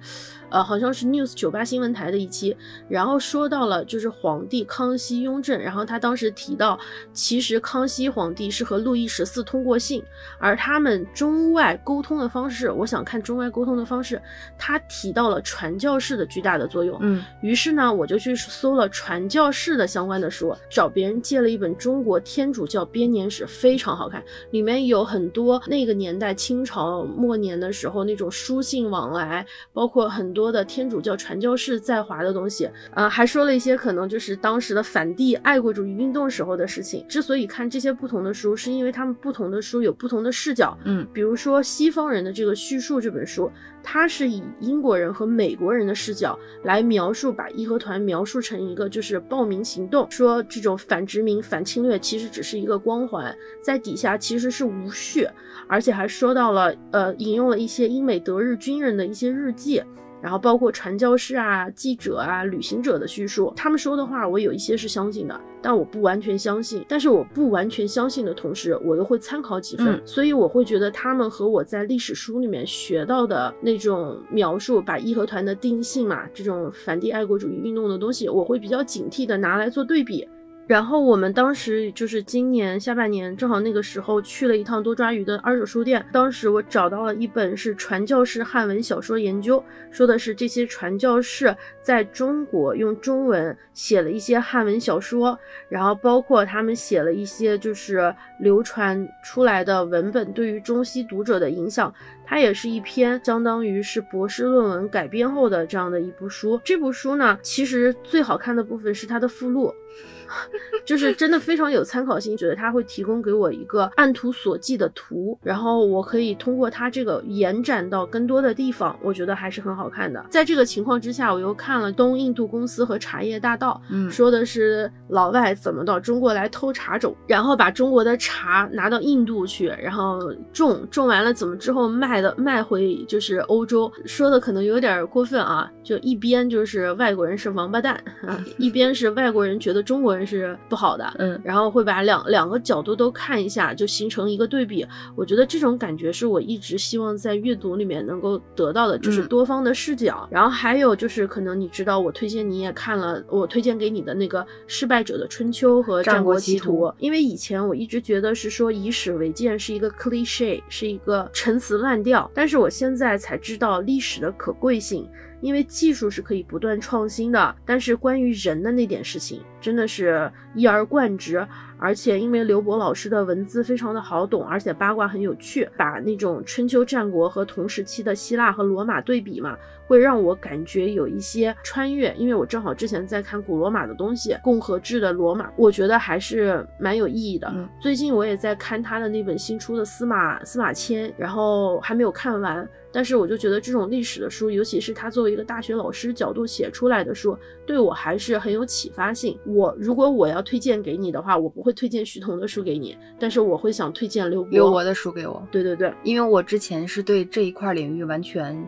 呃，好像是 News 九八新闻台的一期，然后说到了就是皇帝康熙、雍正，然后他当时提到，其实康熙皇帝是和路易十四通过信，而他们中外沟通的方式，我想看中外沟通的方式，他提到了传教士的巨大的作用。嗯，于是呢，我就去搜了传教士的相关的书，找别人借了一本中国天主教编年史，非常好看，里面有很多那个年代清朝末年的时候那种书信往来，包括很多。多的天主教传教士在华的东西，呃，还说了一些可能就是当时的反帝爱国主义运动时候的事情。之所以看这些不同的书，是因为他们不同的书有不同的视角。嗯，比如说西方人的这个叙述这本书，它是以英国人和美国人的视角来描述，把义和团描述成一个就是暴民行动，说这种反殖民、反侵略其实只是一个光环，在底下其实是无序，而且还说到了，呃，引用了一些英美德日军人的一些日记。然后包括传教士啊、记者啊、旅行者的叙述，他们说的话，我有一些是相信的，但我不完全相信。但是我不完全相信的同时，我又会参考几分，所以我会觉得他们和我在历史书里面学到的那种描述，把义和团的定性嘛，这种反帝爱国主义运动的东西，我会比较警惕的拿来做对比。然后我们当时就是今年下半年，正好那个时候去了一趟多抓鱼的二手书店。当时我找到了一本是传教士汉文小说研究，说的是这些传教士在中国用中文写了一些汉文小说，然后包括他们写了一些就是流传出来的文本对于中西读者的影响。它也是一篇相当于是博士论文改编后的这样的一部书。这部书呢，其实最好看的部分是它的附录。就是真的非常有参考性，觉得他会提供给我一个按图索骥的图，然后我可以通过它这个延展到更多的地方，我觉得还是很好看的。在这个情况之下，我又看了东印度公司和茶叶大道，嗯，说的是老外怎么到中国来偷茶种，然后把中国的茶拿到印度去，然后种种完了怎么之后卖的卖回就是欧洲，说的可能有点过分啊，就一边就是外国人是王八蛋啊，一边是外国人觉得中国人。是不好的，嗯，然后会把两两个角度都看一下，就形成一个对比。我觉得这种感觉是我一直希望在阅读里面能够得到的，就是多方的视角。然后还有就是，可能你知道，我推荐你也看了，我推荐给你的那个《失败者的春秋》和《战国奇图》，因为以前我一直觉得是说以史为鉴是一个 cliche，是一个陈词滥调，但是我现在才知道历史的可贵性。因为技术是可以不断创新的，但是关于人的那点事情，真的是一而贯之。而且因为刘博老师的文字非常的好懂，而且八卦很有趣，把那种春秋战国和同时期的希腊和罗马对比嘛，会让我感觉有一些穿越。因为我正好之前在看古罗马的东西，共和制的罗马，我觉得还是蛮有意义的。最近我也在看他的那本新出的司马司马迁，然后还没有看完。但是我就觉得这种历史的书，尤其是他作为一个大学老师角度写出来的书，对我还是很有启发性。我如果我要推荐给你的话，我不会推荐徐桐的书给你，但是我会想推荐刘刘博的书给我。对对对，因为我之前是对这一块领域完全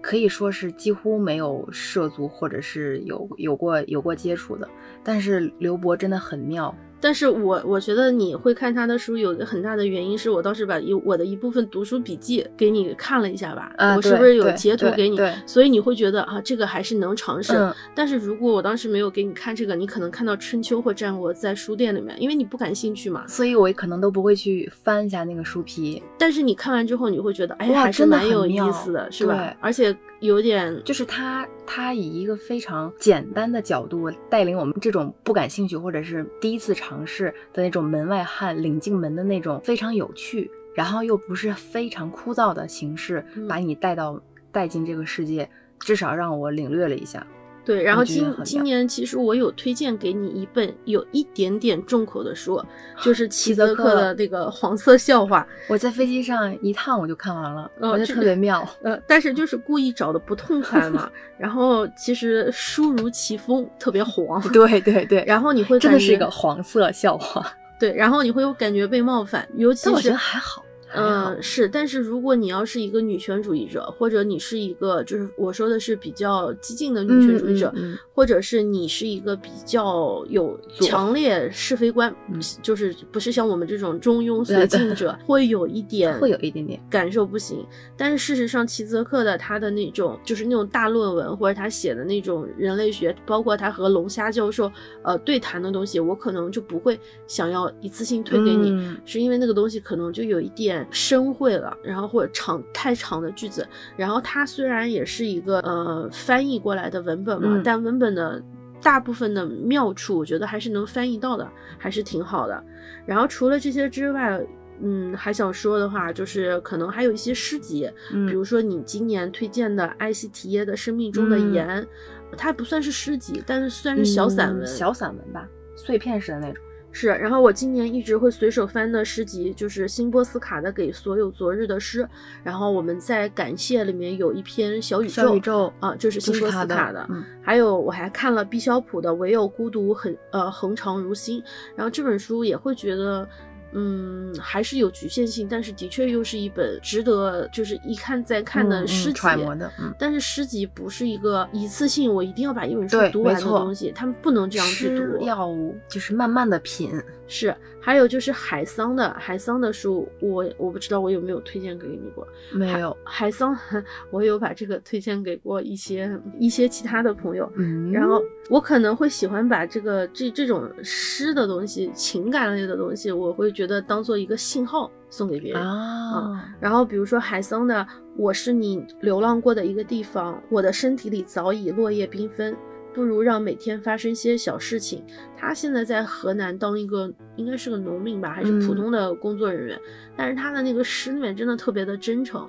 可以说是几乎没有涉足，或者是有有过有过接触的。但是刘博真的很妙。但是我我觉得你会看他的书，有一个很大的原因是我当时把一我的一部分读书笔记给你看了一下吧，我是不是有截图给你？所以你会觉得啊，这个还是能尝试。但是如果我当时没有给你看这个，你可能看到春秋或战国在书店里面，因为你不感兴趣嘛，所以我可能都不会去翻一下那个书皮。但是你看完之后，你会觉得哎，还是蛮有意思的，是吧？而且。有点，就是他，他以一个非常简单的角度带领我们这种不感兴趣或者是第一次尝试的那种门外汉领进门的那种非常有趣，然后又不是非常枯燥的形式，把你带到带进这个世界，至少让我领略了一下。对，然后今今年其实我有推荐给你一本有一点点重口的书，就是 齐泽克的那个黄色笑话。我在飞机上一趟我就看完了，我觉得特别妙。呃，但是就是故意找的不痛快嘛。然后其实书如其风，特别黄。对对对。然后你会真的是一个黄色笑话。对，然后你会有感觉被冒犯，尤其是我觉得还好。嗯，是，但是如果你要是一个女权主义者，或者你是一个，就是我说的是比较激进的女权主义者，或者是你是一个比较有强烈是非观，就是不是像我们这种中庸随进者，会有一点，会有一点点。感受不行。但是事实上，齐泽克的他的那种，就是那种大论文，或者他写的那种人类学，包括他和龙虾教授呃对谈的东西，我可能就不会想要一次性推给你，是因为那个东西可能就有一点。深会了，然后或者长太长的句子，然后它虽然也是一个呃翻译过来的文本嘛，但文本的大部分的妙处，我觉得还是能翻译到的，还是挺好的。然后除了这些之外，嗯，还想说的话，就是可能还有一些诗集，比如说你今年推荐的艾希提耶的《生命中的盐》，它不算是诗集，但是算是小散文，小散文吧，碎片式的那种。是，然后我今年一直会随手翻的诗集就是辛波斯卡的《给所有昨日的诗》，然后我们在感谢里面有一篇小宇宙，小宇宙啊，就是辛波斯卡的，还有我还看了毕肖普的《唯有孤独很呃恒长如新》，然后这本书也会觉得。嗯，还是有局限性，但是的确又是一本值得就是一看再看的诗集。揣摩的，嗯。但是诗集不是一个一次性，我一定要把一本书读完的东西，他们不能这样去读，要就是慢慢的品。是，还有就是海桑的海桑的书，我我不知道我有没有推荐给你过，没有。海桑，我有把这个推荐给过一些一些其他的朋友，嗯，然后我可能会喜欢把这个这这种诗的东西，情感类的东西，我会觉得当做一个信号送给别人啊。然后比如说海桑的，我是你流浪过的一个地方，我的身体里早已落叶缤纷。不如让每天发生些小事情。他现在在河南当一个应该是个农民吧，还是普通的工作人员。但是他的那个诗里面真的特别的真诚，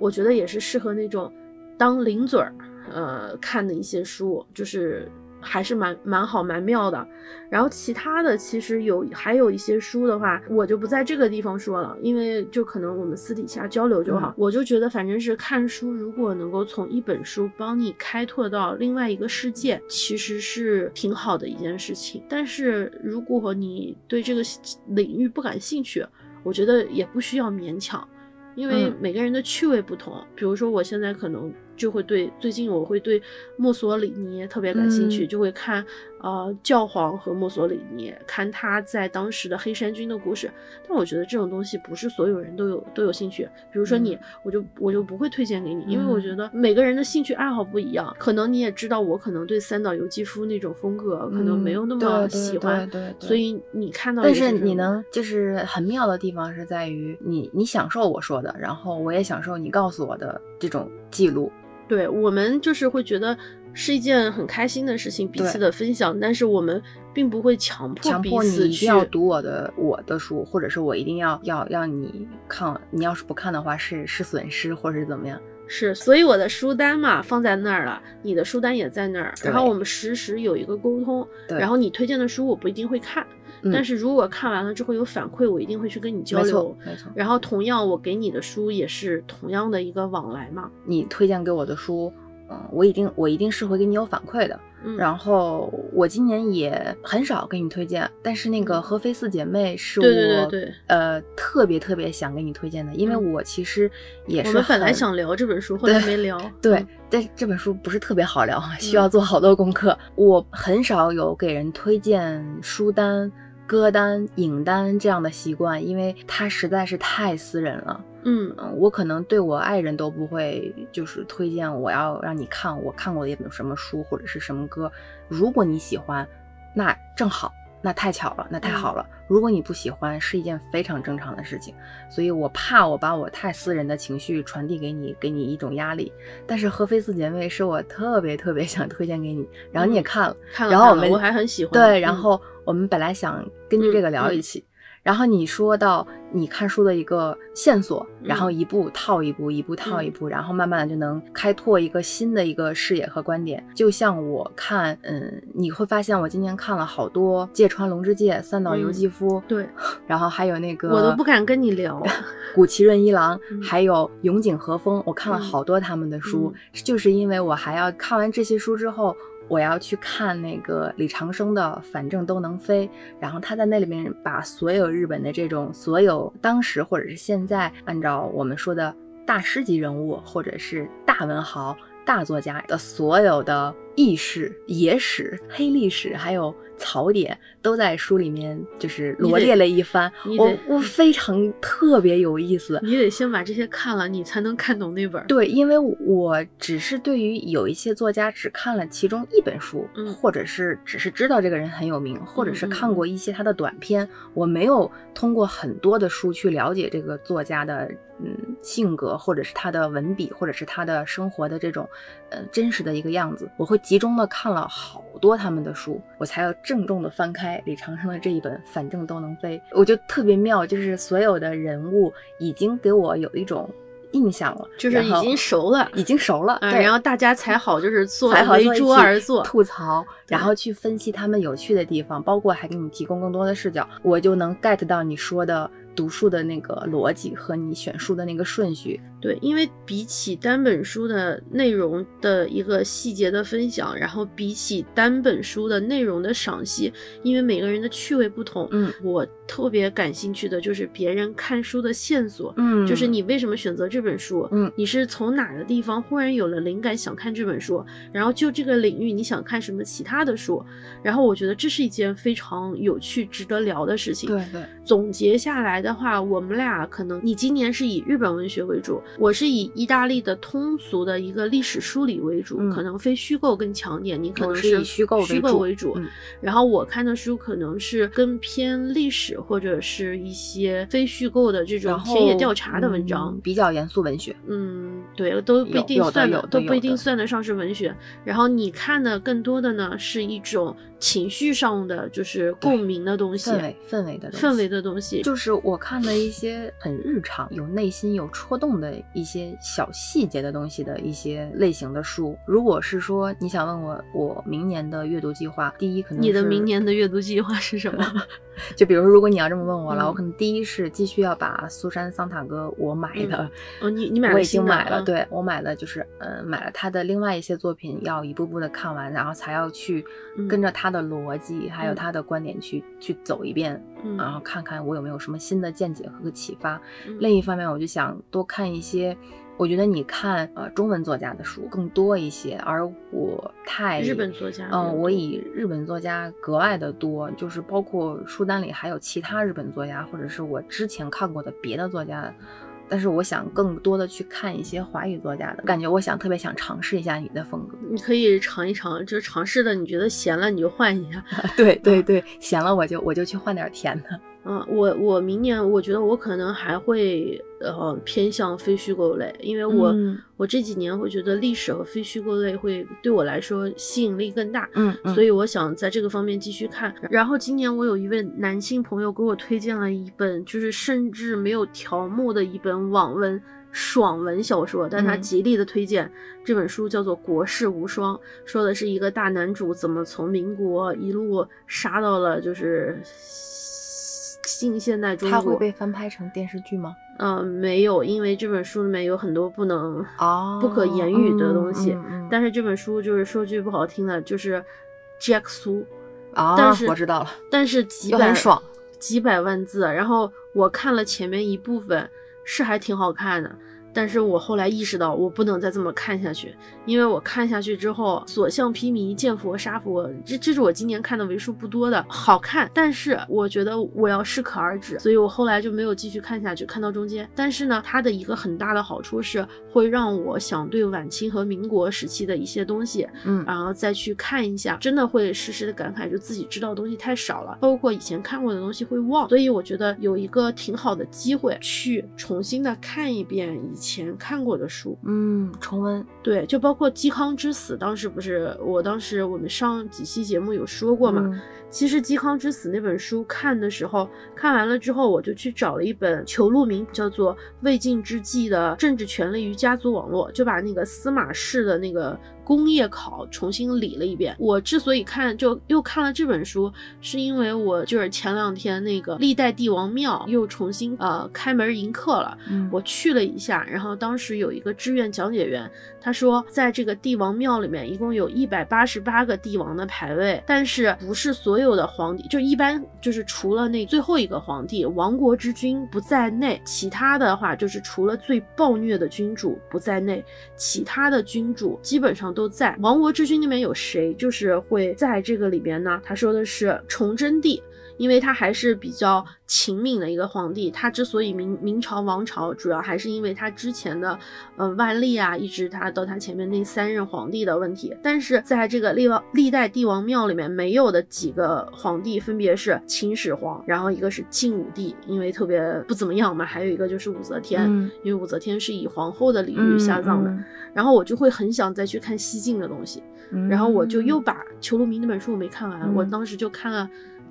我觉得也是适合那种当零嘴儿呃看的一些书，就是。还是蛮蛮好蛮妙的，然后其他的其实有还有一些书的话，我就不在这个地方说了，因为就可能我们私底下交流就好。我就觉得反正是看书，如果能够从一本书帮你开拓到另外一个世界，其实是挺好的一件事情。但是如果你对这个领域不感兴趣，我觉得也不需要勉强，因为每个人的趣味不同。比如说我现在可能。就会对最近我会对墨索里尼特别感兴趣，就会看呃教皇和墨索里尼，看他在当时的黑山军的故事。但我觉得这种东西不是所有人都有都有兴趣。比如说你，我就我就不会推荐给你，因为我觉得每个人的兴趣爱好不一样。可能你也知道，我可能对三岛由纪夫那种风格可能没有那么喜欢，对，所以你看到但是你能就是很妙的地方是在于你你享受我说的，然后我也享受你告诉我的这种记录。对我们就是会觉得是一件很开心的事情，彼此的分享，但是我们并不会强迫强迫你一定要读我的我的书，或者是我一定要要让你看，你要是不看的话是是损失或者是怎么样？是，所以我的书单嘛放在那儿了，你的书单也在那儿，然后我们实时有一个沟通，然后你推荐的书我不一定会看。但是如果看完了之后有反馈，我一定会去跟你交流。没错，然后同样，我给你的书也是同样的一个往来嘛。你推荐给我的书，嗯，我一定我一定是会给你有反馈的。然后我今年也很少给你推荐，但是那个《合肥四姐妹》是我呃特别特别想给你推荐的，因为我其实也是。我们本来想聊这本书，后来没聊。对，但是这本书不是特别好聊，需要做好多功课。我很少有给人推荐书单。歌单、影单这样的习惯，因为它实在是太私人了。嗯嗯，我可能对我爱人都不会，就是推荐我要让你看我看过的一本什么书或者是什么歌。如果你喜欢，那正好。那太巧了，那太好了。如果你不喜欢，是一件非常正常的事情。所以我怕我把我太私人的情绪传递给你，给你一种压力。但是《合肥四姐妹》是我特别特别想推荐给你，然后你也看了，看了，然后我们我还很喜欢。对，然后我们本来想根据这个聊一期。然后你说到你看书的一个线索，然后一步套一步，一步套一步，然后慢慢的就能开拓一个新的一个视野和观点。就像我看，嗯，你会发现我今天看了好多芥川龙之介、三岛由纪夫，对，然后还有那个我都不敢跟你聊，古奇润一郎，还有永井和风，我看了好多他们的书，就是因为我还要看完这些书之后。我要去看那个李长生的《反正都能飞》，然后他在那里面把所有日本的这种所有当时或者是现在按照我们说的大师级人物或者是大文豪、大作家的所有的轶事、野史、黑历史，还有。槽点都在书里面，就是罗列了一番，我我非常特别有意思。你得先把这些看了，你才能看懂那本。对，因为我只是对于有一些作家只看了其中一本书，嗯，或者是只是知道这个人很有名，或者是看过一些他的短篇，我没有通过很多的书去了解这个作家的嗯性格，或者是他的文笔，或者是他的生活的这种呃真实的一个样子。我会集中的看了好多他们的书，我才要。郑重的翻开李长生的这一本《反正都能飞》，我就特别妙，就是所有的人物已经给我有一种印象了，就是已经熟了，已经熟了。对然后大家才好，就是坐围桌而坐，吐槽，然后去分析他们有趣的地方，包括还给你提供更多的视角，我就能 get 到你说的。读书的那个逻辑和你选书的那个顺序，对，因为比起单本书的内容的一个细节的分享，然后比起单本书的内容的赏析，因为每个人的趣味不同，嗯我特别感兴趣的就是别人看书的线索，嗯就是你为什么选择这本书，嗯你是从哪个地方忽然有了灵感想看这本书，然后就这个领域你想看什么其他的书，然后我觉得这是一件非常有趣、值得聊的事情。对对，总结下来的话，我们俩可能你今年是以日本文学为主，我是以意大利的通俗的一个历史梳理为主，嗯可能非虚构更强点，你可能是以虚构为虚构主为主。嗯然后我看的书可能是更偏历史或者是一些非虚构的这种田野调查的文章。嗯比较严肃文学。嗯，对，都不一定算的都不一定算得上是文学。然后你看的更多的呢，是一种情绪上的，就是共鸣的东西，氛围氛围的东西氛围的东西。就是我看的一些很日常、有内心、有戳动的一些小细节的东西的一些类型的书。如果是说你想问我我明年的阅读计划，第一可能你的明年的阅读计划是什么？就比如说，如果你要这么问我了，嗯我可能第一是继续要把苏珊·桑塔格我买的，哦，你你买了我已经买了，啊对我买了就是嗯买了他的另外一些作品，要一步步的看完，然后才要去嗯跟着他的逻辑、还有嗯他的观点去去走一遍，嗯然后看看我有没有什么新的见解和启发。嗯另一方面，我就想多看一些。我觉得你看呃中文作家的书更多一些，而我太日本作家嗯，我以日本作家格外的多，就是包括书单里还有其他日本作家，或者是我之前看过的别的作家。但是我想更多的去看一些华语作家的感觉，我想特别想尝试一下你的风格。你可以尝一尝，就尝试的，你觉得咸了你就换一下。对对对，咸了我就我就去换点甜的。嗯，我我明年我觉得我可能还会呃偏向非虚构类，因为我、嗯我这几年会觉得历史和非虚构类会对我来说吸引力更大。嗯嗯，所以我想在这个方面继续看。然后今年我有一位男性朋友给我推荐了一本，就是甚至没有条目的一本网文爽文小说，但他嗯极力的推荐、这本书叫做《国士无双》，说的是一个大男主怎么从民国一路杀到了就是新现代中国。它会被翻拍成电视剧吗？嗯、没有，因为这本书里面有很多不能哦不可言语的东西。嗯嗯嗯但是这本书就是说句不好听的，就是 Jack 苏。啊，但是我知道了，但是几百很爽。几百万字，然后我看了前面一部分，是还挺好看的。但是我后来意识到，我不能再这么看下去，因为我看下去之后，所向披靡，见佛杀佛，这这是我今年看的为数不多的好看。但是我觉得我要适可而止，所以我后来就没有继续看下去，看到中间。但是呢，它的一个很大的好处是，会让我想对晚清和民国时期的一些东西，嗯然后再去看一下，真的会时时的感慨，就自己知道的东西太少了，包括以前看过的东西会忘，所以我觉得有一个挺好的机会去重新的看一遍以前看过的书。嗯，重温。对，就包括嵇康之死，当时不是我当时我们上几期节目有说过嘛，嗯其实《嵇康之死》那本书看的时候，看完了之后，我就去找了一本裘路明叫做《魏晋之际的政治权力与家族网络》，就把那个司马氏的那个工业考重新理了一遍。我之所以看，就又看了这本书，是因为我就是前两天那个历代帝王庙又重新呃开门迎客了，嗯我去了一下，然后当时有一个志愿讲解员，他说在这个帝王庙里面，一共有一百八十八个帝王的牌位，但是不是所有的皇帝，就一般就是除了那最后一个皇帝亡国之君不在内，其他的话就是除了最暴虐的君主不在内，其他的君主基本上都在。亡国之君那边有谁就是会在这个里边呢？他说的是崇祯帝。因为他还是比较勤敏的一个皇帝，他之所以明明朝王朝，主要还是因为他之前的，呃万历啊，一直他到他前面那三任皇帝的问题。但是在这个历王历代帝王庙里面没有的几个皇帝，分别是秦始皇，然后一个是晋武帝，因为特别不怎么样嘛，还有一个就是武则天，嗯因为武则天是以皇后的礼遇下葬的。嗯然后我就会很想再去看西晋的东西，嗯然后我就又把裘路明那本书我没看完，嗯我当时就看了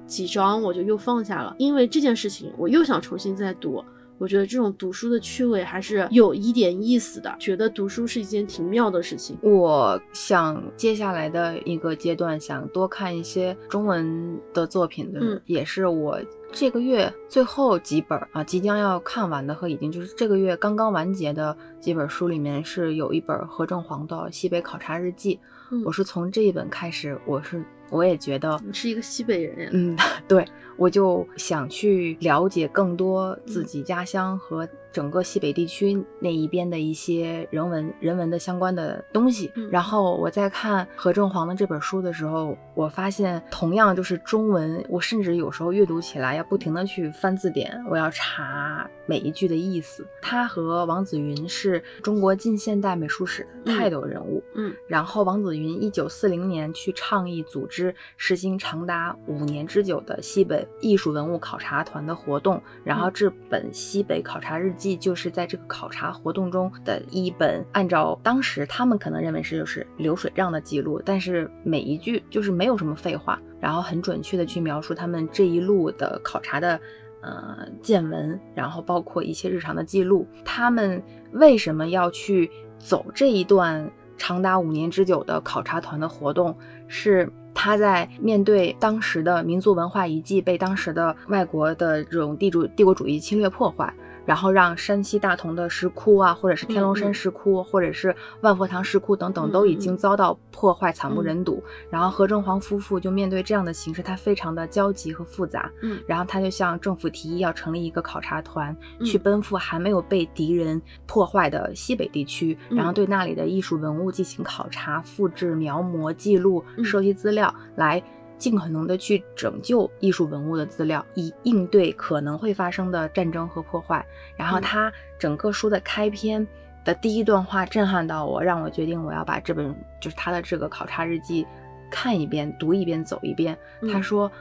几章，我就又放下了，因为这件事情我又想重新再读。我觉得这种读书的趣味还是有一点意思的，觉得读书是一件挺妙的事情。我想接下来的一个阶段，想多看一些中文的作品的，嗯也是我这个月最后几本啊，即将要看完的和已经就是这个月刚刚完结的几本书里面，是有一本何正煌的《西北考察日记》。嗯我是从这一本开始，我是我也觉得你是一个西北人呀，嗯，对，我就想去了解更多自己家乡和整个西北地区那一边的一些人文、人文的相关的东西。嗯然后我在看何正煌的这本书的时候，我发现同样就是中文，我甚至有时候阅读起来要不停的去翻字典，我要查每一句的意思。他和王子云是中国近现代美术史的泰斗人物。嗯然后王子云一九四零年去倡议组织实行长达五年之久的西北艺术文物考察团的活动，然后这本《西北考察日记》就是在这个考察活动中的一本，按照当时他们可能认为是就是流水账的记录，但是每一句就是没有什么废话，然后很准确的去描述他们这一路的考察的。呃，见闻，然后包括一些日常的记录，他们为什么要去走这一段长达五年之久的考察团的活动？是他在面对当时的民族文化遗迹被当时的外国的这种地主帝国主义侵略破坏，然后让山西大同的石窟啊，或者是天龙山石窟，或者是万佛堂石窟等等，嗯都已嗯经遭到破坏，惨不嗯。忍睹。然后何正煌夫妇就面对这样的形势，他非常的焦急和复杂。嗯。然后他就向政府提议要成立一个考察团，嗯。去奔赴还没有被敌人破坏的西北地区，嗯。然后对那里的艺术文物进行考察、复制、描摹、记录、嗯。收集资料，来尽可能的去拯救艺术文物的资料，以应对可能会发生的战争和破坏。然后嗯他整个书的开篇。的第一段话震撼到我，让我决定我要把这本就是他的这个考察日记看一遍、读一遍、走一遍。嗯他说：“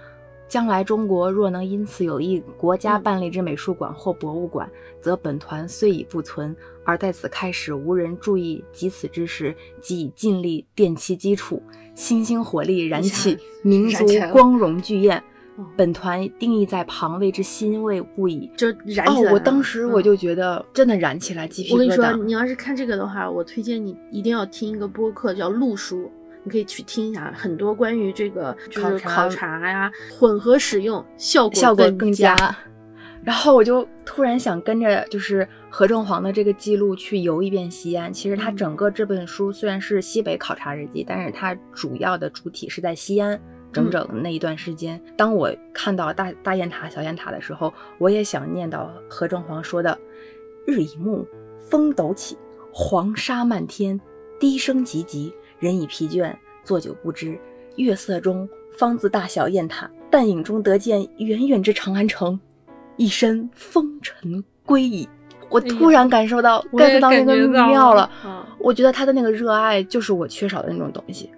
将来中国若能因此有一国家嗯。办立之美术馆或博物馆，则本团虽已不存，而在此开始无人注意及此之时，即已尽力奠其基础，星星火力燃起，民族光荣巨焰。哦。本团定义在旁，为之欣慰不已。”就燃起来，哦我当时我嗯就觉得真的燃起来鸡皮我跟你说，你要是看这个的话，我推荐你一定要听一个播客，叫《路书》，你可以去听一下，很多关于这个就是考察呀、混合使用效果效果更更佳。然后我就突然想跟着就是何正煌的这个记录去游一遍西安。其实他嗯整个这本书虽然是西北考察日记，但是它主要的主体是在西安。整整那一段时间，当我看到大大雁塔、小雁塔的时候，我也想念到何正煌说的：“日已暮，风陡起，黄沙漫天，低声急急，人已疲倦，坐久不知。月色中，方自大小雁塔，淡影中得见远远之长安城，一身风尘归矣。”我突然感受到 get 到那个妙了。嗯我觉得他的那个热爱就是我缺少的那种东西。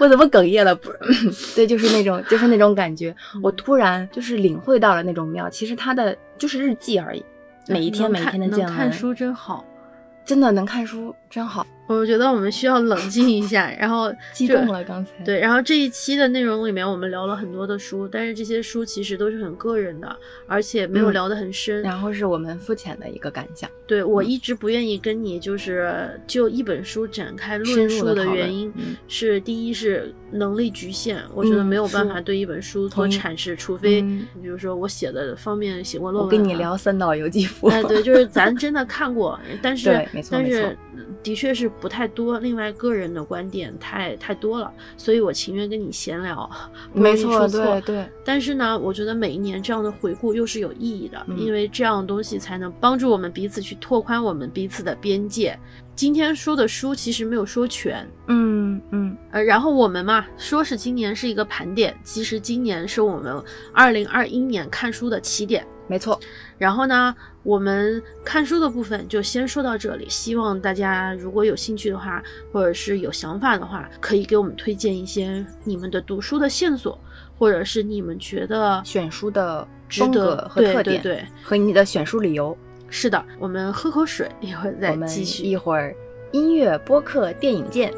我怎么哽咽了？不是，对，就是那种，就是那种感觉。我嗯突然就是领会到了那种妙。其实他的就是日记而已，每一天每一天的见闻，能看书真好。真的能看书真好。我觉得我们需要冷静一下，然后 激动了，刚才。对，然后这一期的内容里面，我们聊了很多的书，但是这些书其实都是很个人的，而且没有嗯聊得很深。然后是我们肤浅的一个感想。对我嗯一直不愿意跟你就是就一本书展开论述的原因嗯是，第一是能力局限，我觉得嗯没有办法对一本书做阐释，除非嗯比如说我写的方面写过论文，啊跟你聊。三岛由纪夫。哎，对，就是咱真的看过，但是但是的确是不太多。另外，个人的观点太太多了，所以我情愿跟你闲聊，没错，对对。但是呢，我觉得每一年这样的回顾又是有意义的，嗯因为这样的东西才能帮助我们彼此去拓宽我们彼此的边界。今天说的书其实没有说全，嗯嗯呃，然后我们嘛说是今年是一个盘点，其实今年是我们二零二一年看书的起点。没错。然后呢，我们看书的部分就先说到这里。希望大家如果有兴趣的话，或者是有想法的话，可以给我们推荐一些你们的读书的线索，或者是你们觉得选书的风值得格和特点，对对，和你的选书理由。是的，我们喝口水，一会儿再继续。一会儿音乐播客电影见。